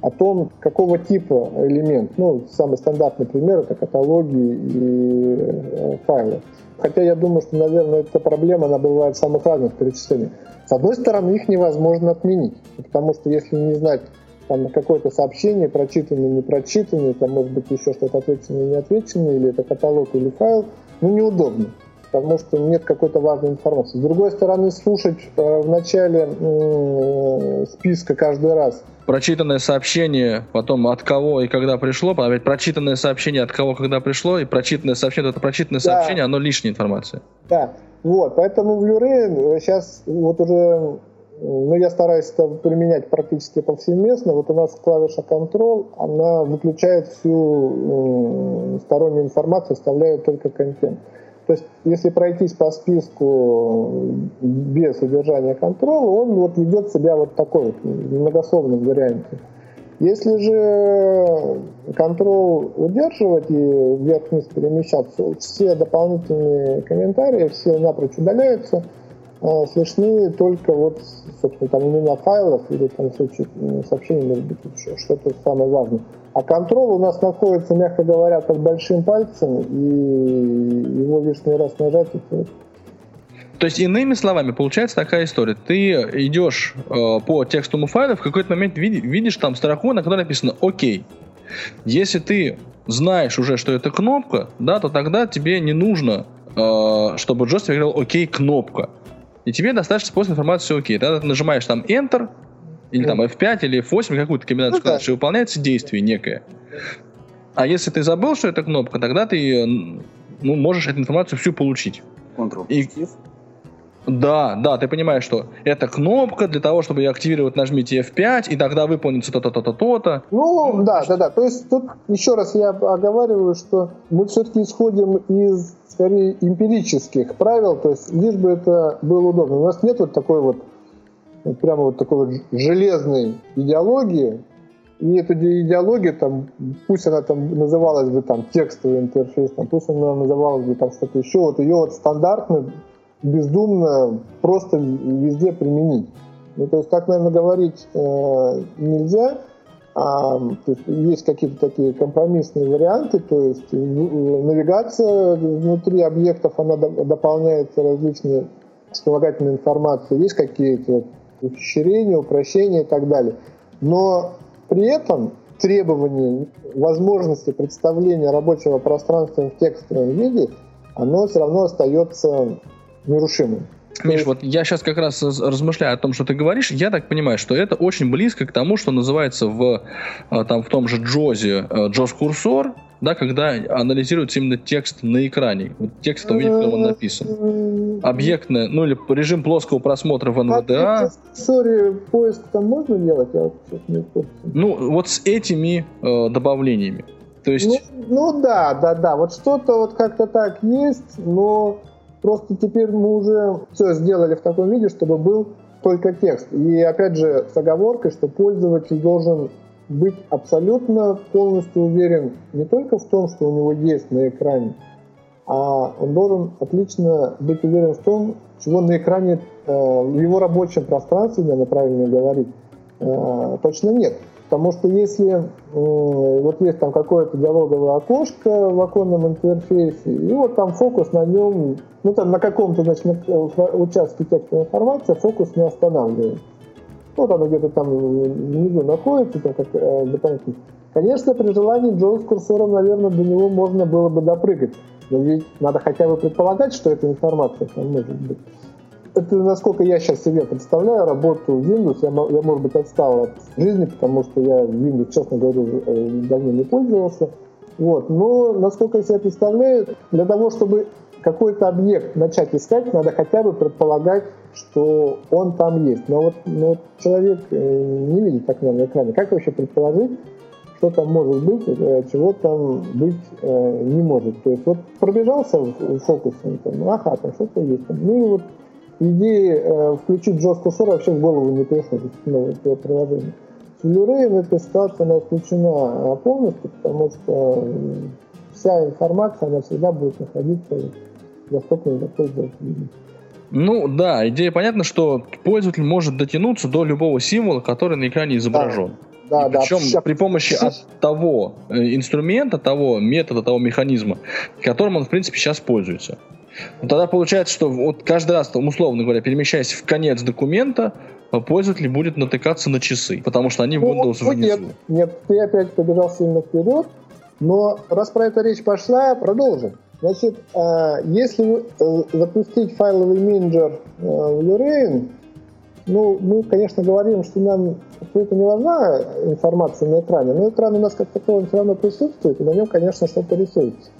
о том, какого типа элемент. Ну, самый стандартный пример это каталоги и э, файлы. Хотя я думаю, что, наверное, эта проблема, она бывает в самых разных перечислениях. С одной стороны, их невозможно отменить, потому что если не знать там какое-то сообщение, прочитанное, не прочитанное, там может быть еще что-то ответственное, не ответственное, или это каталог или файл, ну неудобно, потому что нет какой-то важной информации. С другой стороны, слушать э, в начале э, списка каждый раз Прочитанное сообщение, потом от кого и когда пришло, потом опять прочитанное сообщение от кого, когда пришло, и прочитанное сообщение, это прочитанное Да. сообщение, оно лишняя информация. Да, вот, поэтому в Люрейн сейчас вот уже, ну, я стараюсь это применять практически повсеместно. Вот у нас клавиша Control, она выключает всю стороннюю информацию, оставляет только контент. То есть, если пройтись по списку без удержания контроля, он вот ведет себя вот такой вот, в многословном варианте. Если же контрол удерживать и вверх-вниз перемещаться, все дополнительные комментарии, все напрочь удаляются, слышны только вот, собственно, там имена файлов или там сообщений, может быть, еще что-то самое важное. А контрол у нас находится, мягко говоря, под большим пальцем, и его лишний раз нажать, это То есть, иными словами, получается такая история. Ты идешь э, по текстовому файлу, в какой-то момент види- видишь там строку, на которой написано «Окей». Если ты знаешь уже, что это кнопка, да, то тогда тебе не нужно, э, чтобы джойстик говорил «Окей, кнопка». И тебе достаточно просто информации все окей. Тогда ты нажимаешь там Enter, или там F5, или F8, какую-то комбинацию Ну да. и выполняется действие некое. А если ты забыл, что это кнопка, тогда ты ну, можешь эту информацию всю получить. Ctrl. И- Да, да, ты понимаешь, что это кнопка для того, чтобы ее активировать, нажмите F5, и тогда выполнится то-то, то-то, то-то. Ну, да, да, да. То есть тут еще раз я оговариваю, что мы все-таки исходим из скорее эмпирических правил, то есть лишь бы это было удобно. У нас нет вот такой вот прямо вот такой вот железной идеологии, и эту иде- идеологию, там, пусть она там называлась бы там текстовый интерфейс, там, пусть она называлась бы там что-то еще, вот ее вот стандартно, бездумно просто везде применить. Ну, то есть так, наверное, говорить э, нельзя. А, то есть, есть какие-то такие компромиссные варианты, то есть э, навигация внутри объектов, она до- дополняется различной вспомогательной информацией, есть какие-то ухищрения, упрощения и так далее. Но при этом требования возможности представления рабочего пространства в текстовом виде оно все равно остается нерушимым. Миш, вот я сейчас как раз раз- размышляю о том, что ты говоришь. Я так понимаю, что это очень близко к тому, что называется в, а, там, в том же Джозе э, Джоз-курсор, да, когда анализируется именно текст на экране. Вот текст этого видит, как он написан. Объектное, ну или режим плоского просмотра в а в сори поиск там можно делать? Я вот сейчас не курсе. Ну, вот с этими э, добавлениями. То есть, Ну, ну да, да, да. Вот что-то вот как-то так есть, но просто теперь мы уже все сделали в таком виде, чтобы был только текст. И опять же с оговоркой, что пользователь должен быть абсолютно полностью уверен не только в том, что у него есть на экране, а он должен отлично быть уверен в том, чего на экране э, в его рабочем пространстве, наверное, правильно говорить, э, точно нет. Потому что если вот есть там какое-то диалоговое окошко в оконном интерфейсе, и вот там фокус на нем, ну там на каком-то значит, на- э, участке текстовой информации фокус не останавливается. Вот оно где-то там внизу находится, там как э, дополнительно. Конечно, при желании Джоу с курсором, наверное, до него можно было бы допрыгать. Но ведь надо хотя бы предполагать, что эта информация там может быть. Это насколько я сейчас себе представляю работу Windows. Я, я, может быть, отстал от жизни, потому что я Windows, честно говорю, э, давно не пользовался. Вот. Но, насколько я себе представляю, для того, чтобы какой-то объект начать искать, надо хотя бы предполагать, что он там есть. Но вот, но вот человек э, не видит окна на экране. Как вообще предположить, что там может быть, э, чего там быть э, не может. То есть вот пробежался в, фокусе, ага, там что-то есть. Ну и вот идеи э, включить ссору вообще в голову не приходит, ну, это приложение. С Blu-ray эта ситуация она исключена а, полностью, потому что вся информация, она всегда будет находиться доступной для пользователя. ну да, идея понятна, что пользователь может дотянуться до любого символа, который на экране изображен. Да, И да. причем ща- при помощи от того э, инструмента, того метода, того механизма, которым он, в принципе, сейчас пользуется. Ну, тогда получается, что вот каждый раз, там, условно говоря, перемещаясь в конец документа, э, пользователь будет натыкаться на часы, потому что они в Ну, Windows ну, нет, внизу. нет, ты опять побежал сильно вперед, но раз про это речь пошла, продолжим. Значит, а, если э, запустить файловый менеджер э, в Lurain, ну, мы, конечно, говорим, что нам это не важна информация на экране, но экран у нас как таковой все равно присутствует, и на нем, конечно, что-то рисуется.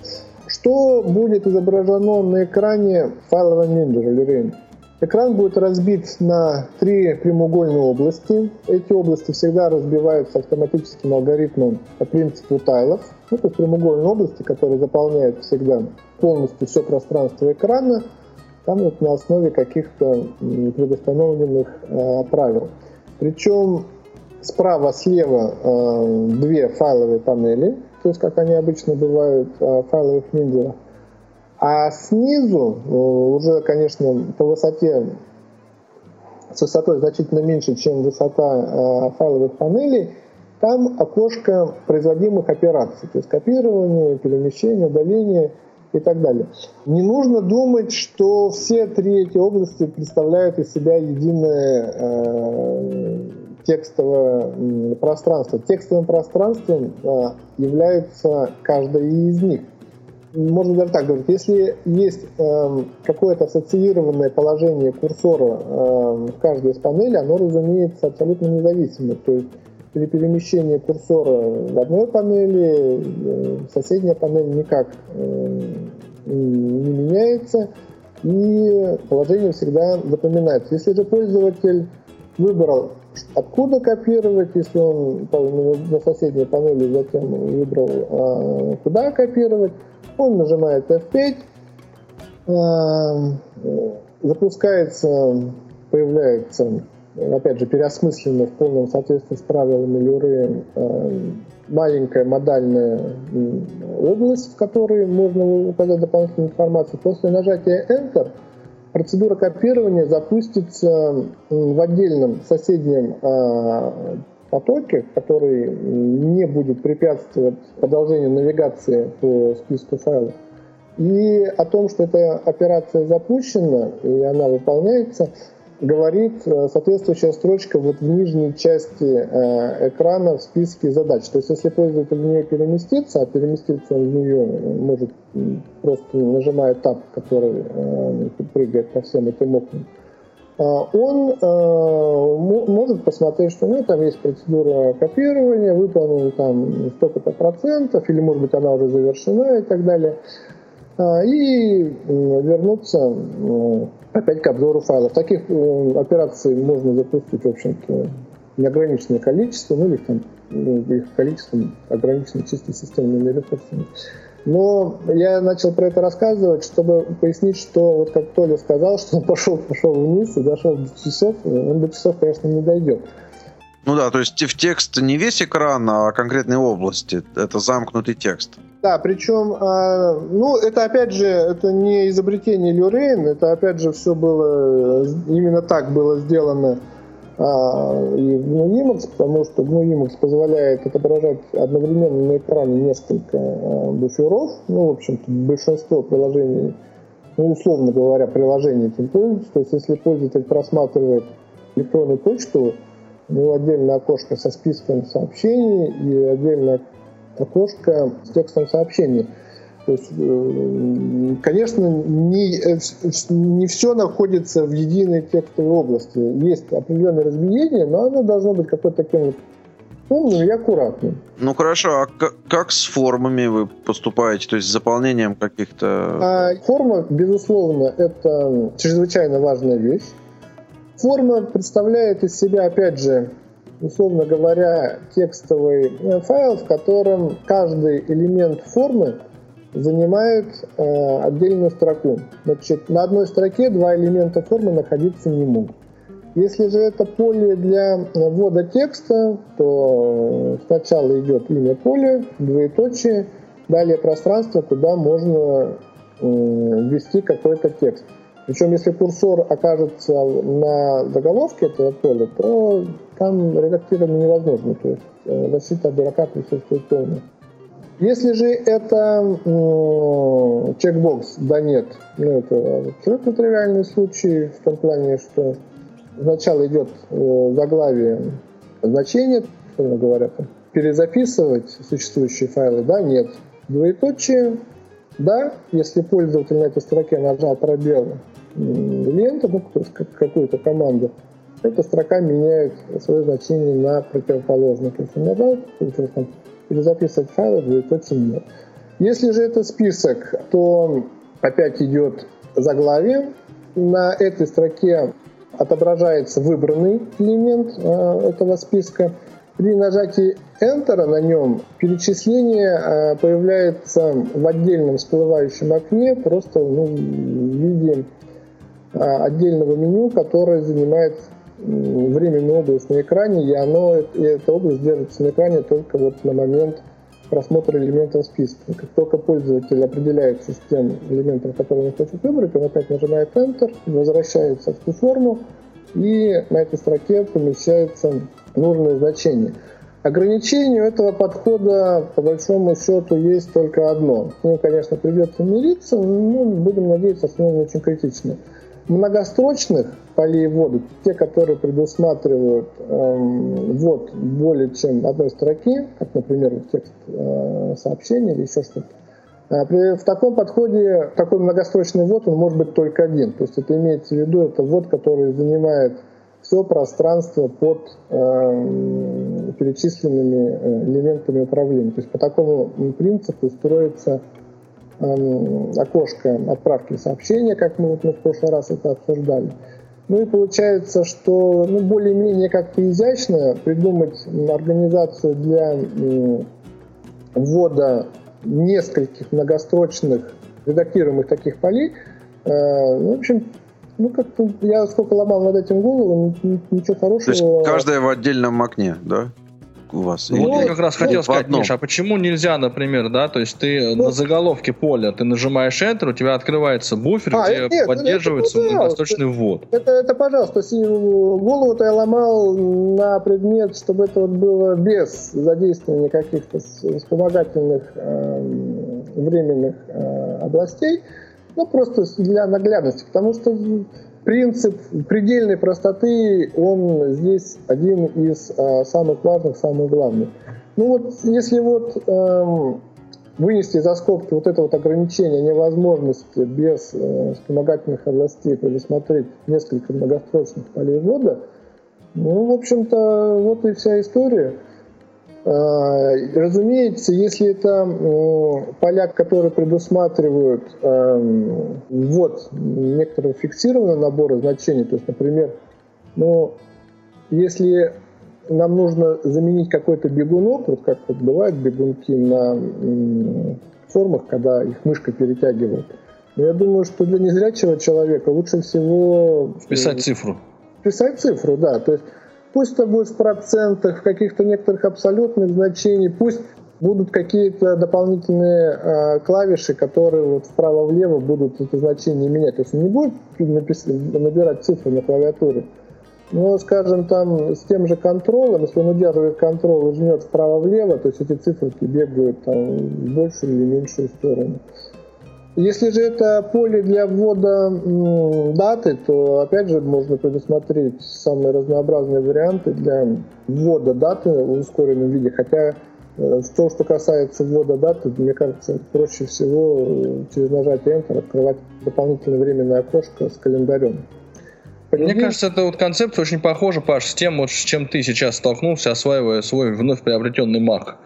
Что будет изображено на экране файлового менеджера Lurain? Экран будет разбит на три прямоугольные области. Эти области всегда разбиваются автоматическим алгоритмом по принципу тайлов. Ну, то есть прямоугольные области, которые заполняют всегда полностью все пространство экрана, там вот на основе каких-то предустановленных э, правил. Причем справа, слева э, две файловые панели, то есть как они обычно бывают в файловых менеджерах. А снизу, э, уже, конечно, по высоте, с высотой значительно меньше, чем высота э, файловых панелей, там окошко производимых операций, то есть копирование, перемещение, удаление и так далее. Не нужно думать, что все три эти области представляют из себя единое э, текстовое пространство. Текстовым пространством э, является каждая из них можно даже так говорить, если есть эм, какое-то ассоциированное положение курсора эм, в каждой из панелей, оно, разумеется, абсолютно независимо. То есть при перемещении курсора в одной панели э, соседняя панель никак э, не меняется, и положение всегда запоминается. Если же пользователь выбрал, откуда копировать, если он по- на соседней панели затем выбрал, а, куда копировать, он нажимает F5, эм, э, запускается, появляется, опять же, переосмысленно в полном соответствии с правилами Люры маленькая модальная область, в которой можно указать дополнительную информацию. После нажатия Enter процедура копирования запустится в отдельном соседнем а, потоке, который не будет препятствовать продолжению навигации по списку файлов. И о том, что эта операция запущена и она выполняется, говорит э, соответствующая строчка вот в нижней части э, экрана в списке задач. То есть, если пользователь в нее переместится, а переместиться он в нее может м, просто нажимая таб, который э, прыгает по всем этим окнам, он э, мо- может посмотреть, что ну, там есть процедура копирования, выполнена там столько-то процентов, или, может быть, она уже завершена и так далее. А, и м, вернуться м, опять к обзору файлов. Таких м, операций можно запустить, в общем-то, неограниченное количество, ну или там их количество ограничено чисто системными ресурсами. Но я начал про это рассказывать, чтобы пояснить, что вот как Толя сказал, что он пошел, пошел вниз и дошел до часов, он до часов, конечно, не дойдет. Ну да, то есть в текст не весь экран, а конкретные области. Это замкнутый текст. Да, причем, а, ну, это опять же, это не изобретение Люрейн, это опять же все было, именно так было сделано а, и в GNU Emacs, потому что GNU Emacs позволяет отображать одновременно на экране несколько а, буферов. Ну, в общем-то, большинство приложений, ну, условно говоря, приложений этим пользуются. То есть, если пользователь просматривает электронную почту, у него отдельное окошко со списком сообщений и отдельное окошко с текстом сообщений. То есть, э, конечно, не, э, не все находится в единой текстовой области. Есть определенное разбиение, но оно должно быть какое-то таким вот умным и аккуратным. Ну хорошо, а к- как с формами вы поступаете? То есть с заполнением каких-то... А форма, безусловно, это чрезвычайно важная вещь. Форма представляет из себя, опять же, условно говоря, текстовый э, файл, в котором каждый элемент формы занимает э, отдельную строку. Значит, на одной строке два элемента формы находиться не могут. Если же это поле для э, ввода текста, то э, сначала идет имя поля, двоеточие, далее пространство, куда можно э, ввести какой-то текст. Причем, если курсор окажется на заголовке этого поля, то там редактирование невозможно. То есть э, защита от дурака присутствует полная. Если же это м, чекбокс да нет, ну это абсолютно тривиальный случай в том плане, что сначала идет э, заглавие значение, условно говоря, там, перезаписывать существующие файлы, да, нет. Двоеточие, да, если пользователь на этой строке нажал пробел лента, ну, то есть как- какую-то команду, эта строка меняет свое значение на противоположное. То есть он нажал, там перезаписывать файлы, двоеточие нет. Если же это список, то опять идет заглавие. На этой строке отображается выбранный элемент э, этого списка. При нажатии Enter на нем перечисление э, появляется в отдельном всплывающем окне, просто ну, в виде отдельного меню, которое занимает временную область на экране, и, оно, и эта область держится на экране только вот на момент просмотра элементов списка. Как только пользователь определяется с тем элементом, который он хочет выбрать, он опять нажимает Enter, возвращается в ту форму, и на этой строке помещается нужное значение. Ограничение у этого подхода, по большому счету, есть только одно. С ним, конечно, придется мириться, но будем надеяться, что оно не очень критично. Многострочных полей ввода, те, которые предусматривают эм, ввод более чем одной строки, как, например, текст э, сообщения или еще что-то, а в таком подходе такой многострочный ввод он может быть только один. То есть это имеется в виду, это ввод, который занимает все пространство под э, перечисленными элементами управления. То есть по такому принципу строится эм, окошко отправки сообщения, как мы, вот мы в прошлый раз это обсуждали. Ну и получается, что ну, более-менее как-то изящно придумать организацию для ввода нескольких многострочных редактируемых таких полей. Э, ну, в общем, ну как-то я сколько ломал над этим голову, ничего То есть хорошего. каждая в отдельном окне, да? У вас? Ну, Или я как раз хотел в сказать, одном? Миш, а почему нельзя, например, да, то есть ты Ну, на заголовке поля, ты нажимаешь Enter, у тебя открывается буфер, А, где нет, поддерживается это, пожалуйста. многострочный ввод. Это, это пожалуйста, голову-то я ломал на предмет, чтобы это вот было без задействования каких-то вспомогательных эм, временных э, областей, ну просто для наглядности, потому что принцип предельной простоты, он здесь один из а, самых важных, самых главных. Ну вот, если вот эм, вынести за скобки вот это вот ограничение невозможности без э, вспомогательных областей предусмотреть несколько многострочных полей ввода, ну, в общем-то, вот и вся история. Э, разумеется, если это э, поля, которые предусматривают э, ввод некоторого фиксированного набора значений, то есть, например, ну, если нам нужно заменить какой-то бегунок, вот как вот бывают бегунки на формах, когда их мышка перетягивает. Но я думаю, что для незрячего человека лучше всего... Вписать цифру. Вписать цифру, да. То есть пусть это будет в процентах, в каких-то некоторых абсолютных значениях, пусть будут какие-то дополнительные э, клавиши, которые вот вправо-влево будут это значение менять. То есть не будет набирать цифры на клавиатуре, ну, скажем, там с тем же контролем, если он удерживает контрол и жмет вправо-влево, то есть эти циферки бегают там, в большую или меньшую сторону. Если же это поле для ввода м, даты, то опять же можно предусмотреть самые разнообразные варианты для ввода даты в ускоренном виде. Хотя э, то, что касается ввода даты, мне кажется, проще всего э, через нажатие Enter открывать дополнительное временное окошко с календарем. Мне кажется, эта вот концепция очень похожа, Паш, с тем, вот, с чем ты сейчас столкнулся, осваивая свой вновь приобретенный маг.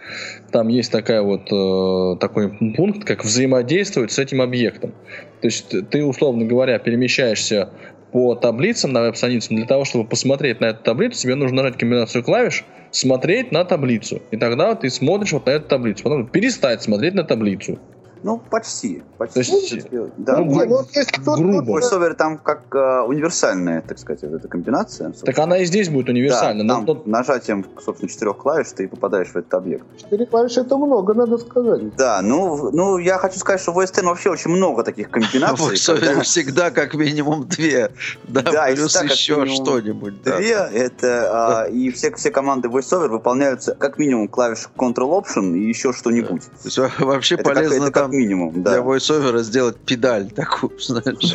Там есть такая вот, э, такой пункт, как взаимодействовать с этим объектом. То есть ты, условно говоря, перемещаешься по таблицам на веб-страницу, для того, чтобы посмотреть на эту таблицу, тебе нужно нажать комбинацию клавиш, смотреть на таблицу. И тогда ты смотришь вот на эту таблицу. Потом перестать смотреть на таблицу. Ну, почти. почти. То есть, да, ну, ну, ну, есть, тут, грубо. VoiceOver там как э, универсальная, так сказать, вот эта комбинация. Собственно. Так она и здесь будет универсальна. Да, там нажатием, собственно, четырех клавиш ты попадаешь в этот объект. Четыре клавиши это много, надо сказать. Да, ну, ну я хочу сказать, что в OS X вообще очень много таких комбинаций. VoiceOver когда... всегда как минимум две. Да, да плюс еще что-нибудь. Две, да. это, а, и все, все команды VoiceOver выполняются как минимум клавиш Ctrl-Option и еще что-нибудь. То есть вообще это полезно как, это там как минимум, да войсовера сделать педаль такую, знаешь.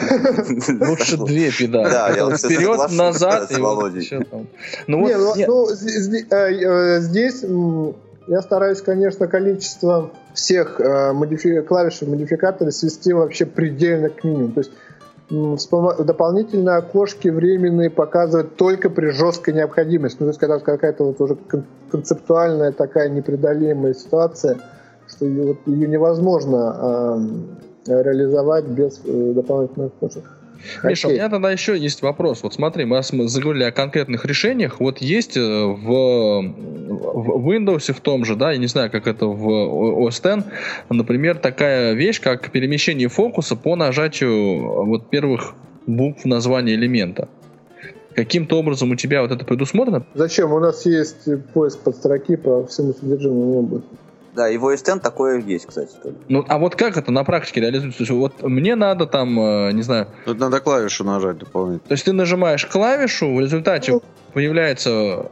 Лучше две педали. Да, я Вперед, назад. И ну, вот, не, ну, э, здесь я стараюсь, конечно, количество всех э, клавиш и модификаторов свести вообще предельно к минимуму. То есть дополнительные окошки временные показывают только при жесткой необходимости. Ну, то есть, когда какая-то вот уже концептуальная такая непреодолимая ситуация – что ее, вот, ее невозможно э, реализовать без э, дополнительных кошек. Миша, Окей. у меня тогда еще есть вопрос. Вот смотри, мы заговорили о конкретных решениях. Вот есть э, в, в Windows в том же, да, я не знаю, как это в OS X, например, такая вещь, как перемещение фокуса по нажатию вот первых букв названия элемента. Каким-то образом у тебя вот это предусмотрено? Зачем? У нас есть поиск под строки по всему содержимому области. Да, его S10 такое есть, кстати. Тоже. Ну, а вот как это на практике реализуется? Вот мне надо там, э, не знаю... Тут надо клавишу нажать дополнительно. То есть ты нажимаешь клавишу, в результате ну, появляется...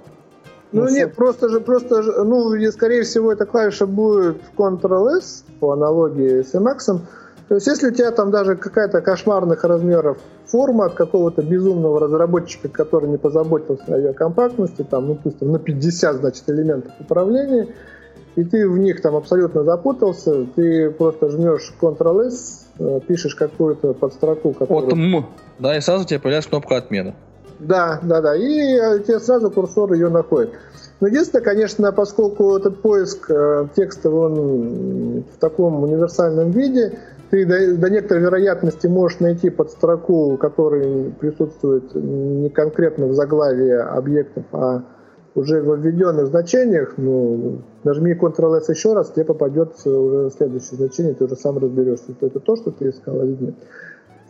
Ну, ну нет, просто же, просто же, ну, и, скорее всего, эта клавиша будет Ctrl-S по аналогии с Emacs. То есть, если у тебя там даже какая-то кошмарных размеров форма от какого-то безумного разработчика, который не позаботился о ее компактности, там, ну, пусть там на 50, значит, элементов управления, и ты в них там абсолютно запутался, ты просто жмешь Ctrl-S, э, пишешь какую-то подстроку, которую... От М, да, и сразу тебе появляется кнопка отмена. Да, да, да, и э, тебе сразу курсор ее находит. Но единственное, конечно, поскольку этот поиск э, текста он в таком универсальном виде, ты до, до некоторой вероятности можешь найти подстроку, которая присутствует не конкретно в заглавии объектов, а уже в введенных значениях, ну, нажми Ctrl-S еще раз, тебе попадет уже следующее значение, ты уже сам разберешься, что это то, что ты искал или нет.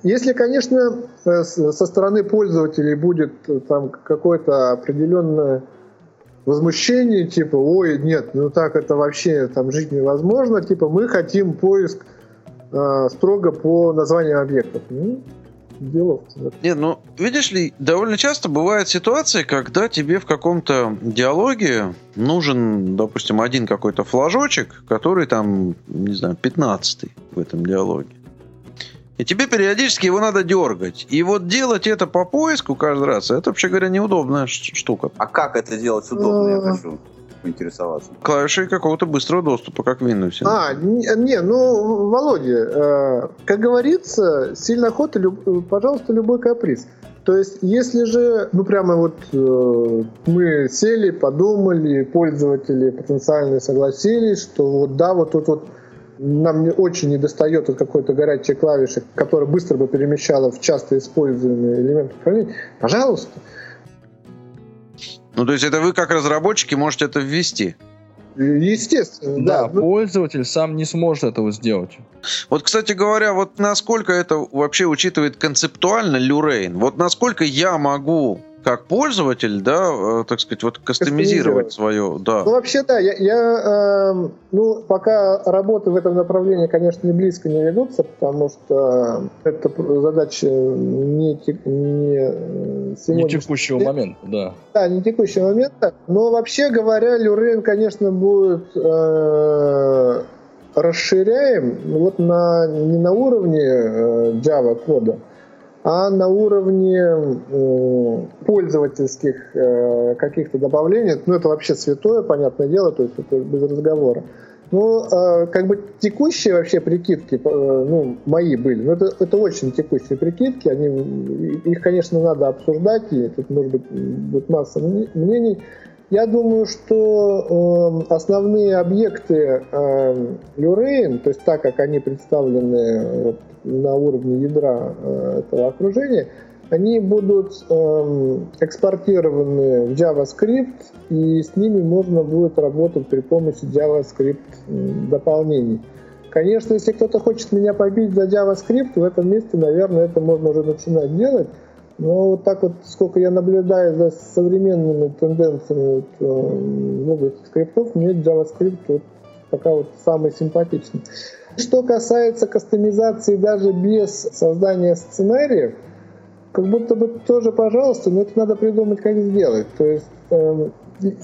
Если, конечно, э, со стороны пользователей будет э, там какое-то определенное возмущение, типа, ой, нет, ну так это вообще там жить невозможно, типа, мы хотим поиск э, строго по названиям объектов. Ну, делов. Нет, ну, видишь ли, довольно часто бывает ситуация, когда тебе в каком-то диалоге нужен, допустим, один какой-то флажочек, который там, не знаю, 15 в этом диалоге. И тебе периодически его надо дергать. И вот делать это по поиску каждый раз, это, вообще говоря, неудобная штука. А как это делать удобно, я А. хочу поинтересоваться. Клавиши какого-то быстрого доступа, как в Windows. А, не, не, ну, Володя, э, как говорится, сильно охота, люб- пожалуйста, любой каприз. То есть, если же, ну, прямо вот э, мы сели, подумали, пользователи потенциальные согласились, что вот да, вот тут вот нам не- очень недостает вот какой-то горячей клавиши, которая быстро бы перемещала в часто используемые элементы управления, пожалуйста. Ну, то есть это вы как разработчики можете это ввести. Естественно, Да, да. ну, пользователь сам не сможет этого сделать. Вот, кстати говоря, вот насколько это вообще учитывает концептуально Люрейн? Вот насколько я могу как пользователь, да, э, так сказать, вот кастомизировать Кастомизировать. свое, да. Ну, вообще, да, я, я, эм, ну, пока работы в этом направлении, конечно, не близко не ведутся, потому что это пр- задача не, тек- не э, Не текущего дня. момента, да. Да, не текущего момента. Но вообще говоря, Люрейн, конечно, будет э, расширяем ну, вот на, не на уровне э, Java кода, а на уровне пользовательских э, каких-то добавлений. Ну, это вообще святое, понятное дело, то есть это без разговора. Ну, э, как бы текущие вообще прикидки, э, ну, мои были, но это, это очень текущие прикидки, они, их, конечно, надо обсуждать, и тут, может быть, будет масса мне- мнений. Я думаю, что э, основные объекты э, то есть так, как они представлены на уровне ядра э, этого окружения, они будут эм, экспортированы в JavaScript, и с ними можно будет работать при помощи JavaScript дополнений. Конечно, если кто-то хочет меня побить за JavaScript, в этом месте, наверное, это можно уже начинать делать. Но вот так вот, сколько я наблюдаю за современными тенденциями вот, э, в области скриптов, мне JavaScript вот пока вот самый симпатичный. Что касается кастомизации даже без создания сценариев, как будто бы тоже, пожалуйста, но это надо придумать, как сделать. То есть эм,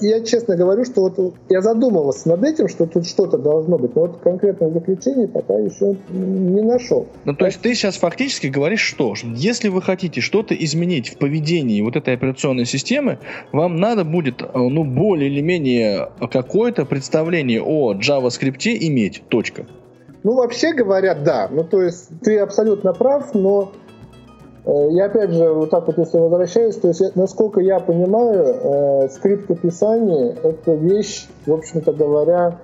я честно говорю, что вот я задумывался над этим, что тут что-то должно быть, но вот конкретных заключений пока еще не нашел. Ну, то есть ты сейчас фактически говоришь, что если вы хотите что-то изменить в поведении вот этой операционной системы, вам надо будет, э, ну, более или менее какое-то представление о JavaScript иметь. Точка. Ну, вообще говоря, да. Ну, то есть ты абсолютно прав, но э, я опять же, вот так вот если возвращаюсь, то есть, насколько я понимаю, э, скрипт описания это вещь, в общем-то говоря,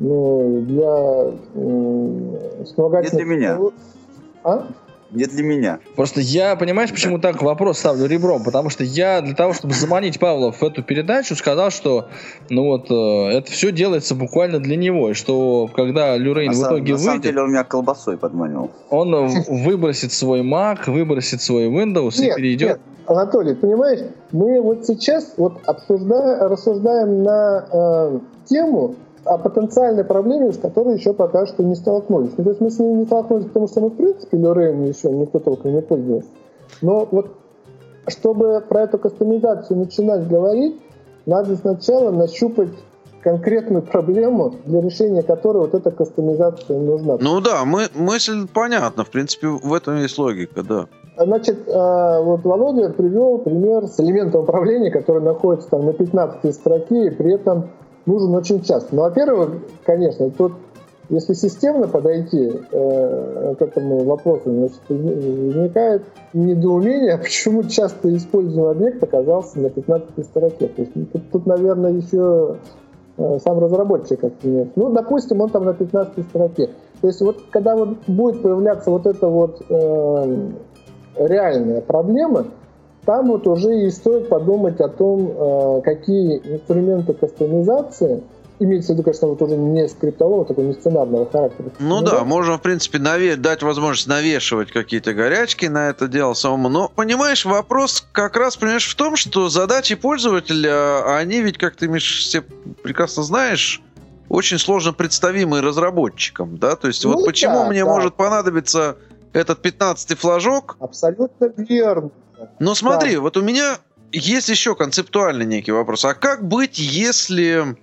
ну, для м, вспомогательных... Не для меня. А? Не для меня. Просто я, понимаешь, почему так вопрос ставлю ребром? Потому что я для того, чтобы заманить Павла в эту передачу, сказал, что ну вот э, это все делается буквально для него, и что когда Люрейн на в итоге на самом выйдет, деле он меня колбасой подманивал. он э, выбросит свой Mac, выбросит свой Windows и Нет, перейдет. нет, Анатолий, понимаешь, мы вот сейчас вот обсуждаем, рассуждаем на э, тему о потенциальной проблеме, с которой еще пока что не столкнулись. Ну, то есть мы с ней не столкнулись, потому что мы, в принципе, Лорейн еще никто толком не пользовался. Но вот чтобы про эту кастомизацию начинать говорить, надо сначала нащупать конкретную проблему, для решения которой вот эта кастомизация нужна. Ну да, мы, мысль понятна. В принципе, в этом есть логика, да. Значит, э, вот Володя привел пример с элементом управления, который находится там на 15 строке и при этом нужен очень часто. Ну, во-первых, конечно, тут если системно подойти э, к этому вопросу, значит, возни- возникает недоумение, почему часто используемый объект оказался на 15 строке. То есть ну, тут, тут, наверное, еще э, сам разработчик понимает. Ну, допустим, он там на 15 строке. То есть вот когда вот будет появляться вот эта вот э, реальная проблема, там вот уже и стоит подумать о том, э, какие инструменты кастомизации, имеется в виду, конечно, вот уже не скриптового, такого не сценарного характера. Ну да, можно, в принципе, наве- дать возможность навешивать какие-то горячки на это дело самому. Но, понимаешь, вопрос как раз, понимаешь, в том, что задачи пользователя, они ведь, как ты, Миш, все прекрасно знаешь, очень сложно представимы разработчикам, да? То есть Ну вот почему да, мне да. может понадобиться этот 15-й флажок, Абсолютно верно. Но смотри, вот у меня есть еще концептуальный некий вопрос. А как быть, если...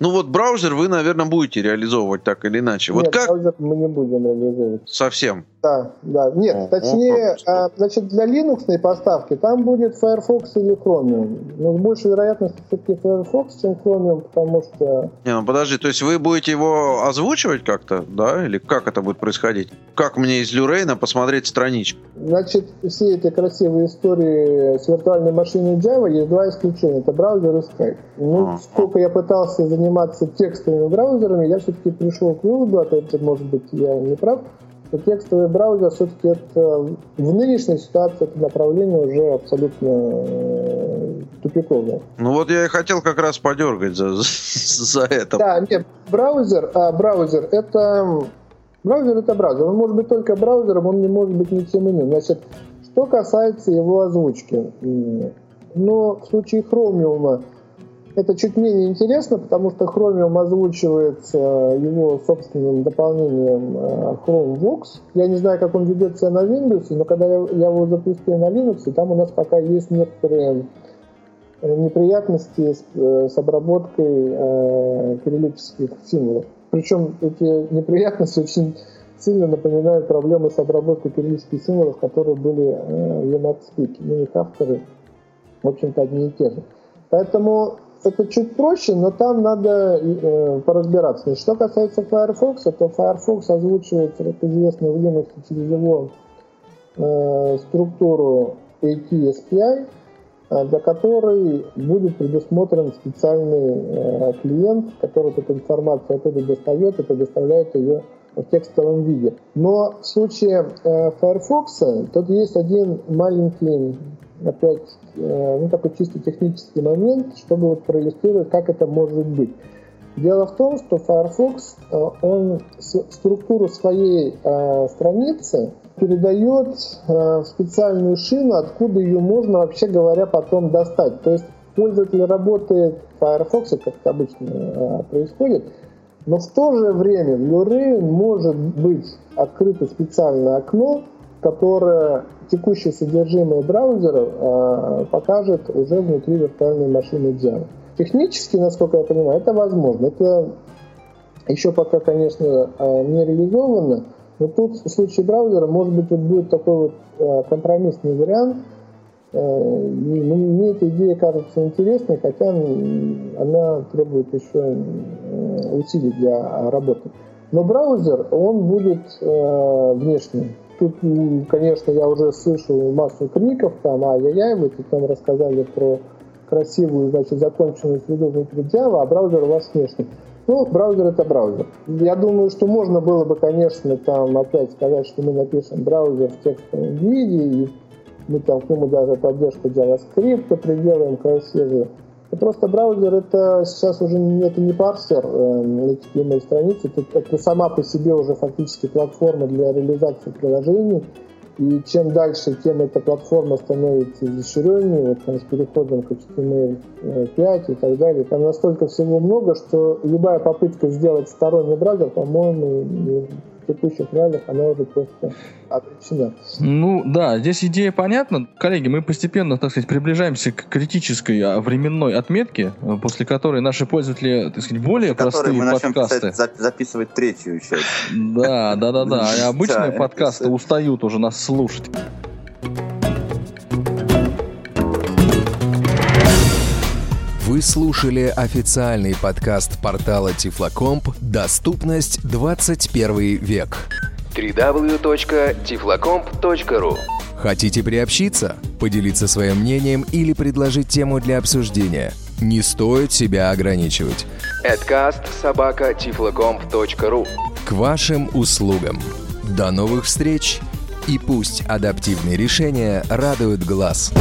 Ну вот браузер вы, наверное, будете реализовывать так или иначе. Вот Нет, как браузер мы не будем реализовывать. совсем? Да, да. Нет, О, точнее, как. а, значит, для Linux поставки там будет Firefox или Chromium. Но с большей вероятностью все-таки Firefox, чем Chromium, потому что Не, ну подожди, то есть вы будете его озвучивать как-то, да? Или как это будет происходить? Как мне из Люрейна посмотреть страничку? Значит, все эти красивые истории с виртуальной машиной Java есть два исключения. Это браузер и Skype. Ну, Ага. сколько я пытался заниматься текстовыми браузерами, я все-таки пришел к выводу, опять же, может быть, я не прав, что текстовый браузер все-таки это в нынешней ситуации это направление уже абсолютно э, тупиковое. Ну вот я и хотел как раз подергать за, за это. Да, нет, браузер, а, браузер это браузер это браузер. Он может быть только браузером, он не может быть ничем иным. Значит, что касается его озвучки, но в случае Chromium это чуть менее интересно, потому что Chromium озвучивается его собственным дополнением э, ChromeVox. Я не знаю, как он ведет себя на Windows, но когда я, его запустил на Linux, там у нас пока есть некоторые э, неприятности с, э, с обработкой э, кириллических символов. Причем эти неприятности очень сильно напоминают проблемы с обработкой кириллических символов, которые были э, в Emacs но их авторы, в общем-то, одни и те же. Поэтому это чуть проще, но там надо э, поразбираться. Что касается Firefox, то Firefox озвучивается, как известно, в Linux через его э, структуру AT-SPI, э, для которой будет предусмотрен специальный э, клиент, который эту информацию оттуда достает и предоставляет ее в текстовом виде. Но в случае э, Firefox тут есть один маленький, опять, э, ну такой чисто технический момент, чтобы вот проиллюстрировать, как это может быть. Дело в том, что Firefox, э, он структуру своей э, страницы передает в специальную шину, откуда ее можно, вообще говоря, потом достать. То есть пользователь работает в Firefox, как это обычно происходит, но в то же время в Luray может быть открыто специальное окно, которое текущее содержимое браузера э, покажет уже внутри виртуальной машины Java. Технически, насколько я понимаю, это возможно. Это еще пока, конечно, э, не реализовано, но тут в случае браузера, может быть, вот будет такой вот э, компромиссный вариант. Э, ну, мне эта идея кажется интересной, хотя она требует еще э, усилий для работы. Но браузер, он будет э, внешним. Тут, конечно, я уже слышу массу криков, там, ай-яй-яй, вы тут нам рассказали про красивую, значит, законченную среду внутри Java, а браузер у вас внешний. Ну, браузер это браузер. Я думаю, что можно было бы, конечно, там опять сказать, что мы напишем браузер в текстовом виде, и мы там к нему даже поддержку JavaScript приделаем красивую. И просто браузер это сейчас уже это не парсер э, HTML страницы, это, это сама по себе уже фактически платформа для реализации приложений. И чем дальше, тем эта платформа становится изощреннее, вот там с переходом к HTML5 и так далее. Там настолько всего много, что любая попытка сделать сторонний браузер, по-моему, текущих реалиях она уже просто обречена. Ну да, здесь идея понятна. Коллеги, мы постепенно, так сказать, приближаемся к критической а, временной отметке, после которой наши пользователи, так сказать, более простые мы подкасты. писать, за- записывать третью часть. Да, да, да, да. И обычные Да, подкасты устают уже нас слушать. Вы слушали официальный подкаст портала Тифлокомп «Доступность 21 век». www.tiflocomp.ru Хотите приобщиться, поделиться своим мнением или предложить тему для обсуждения? Не стоит себя ограничивать. Adcast К вашим услугам. До новых встреч! И пусть адаптивные решения радуют глаз.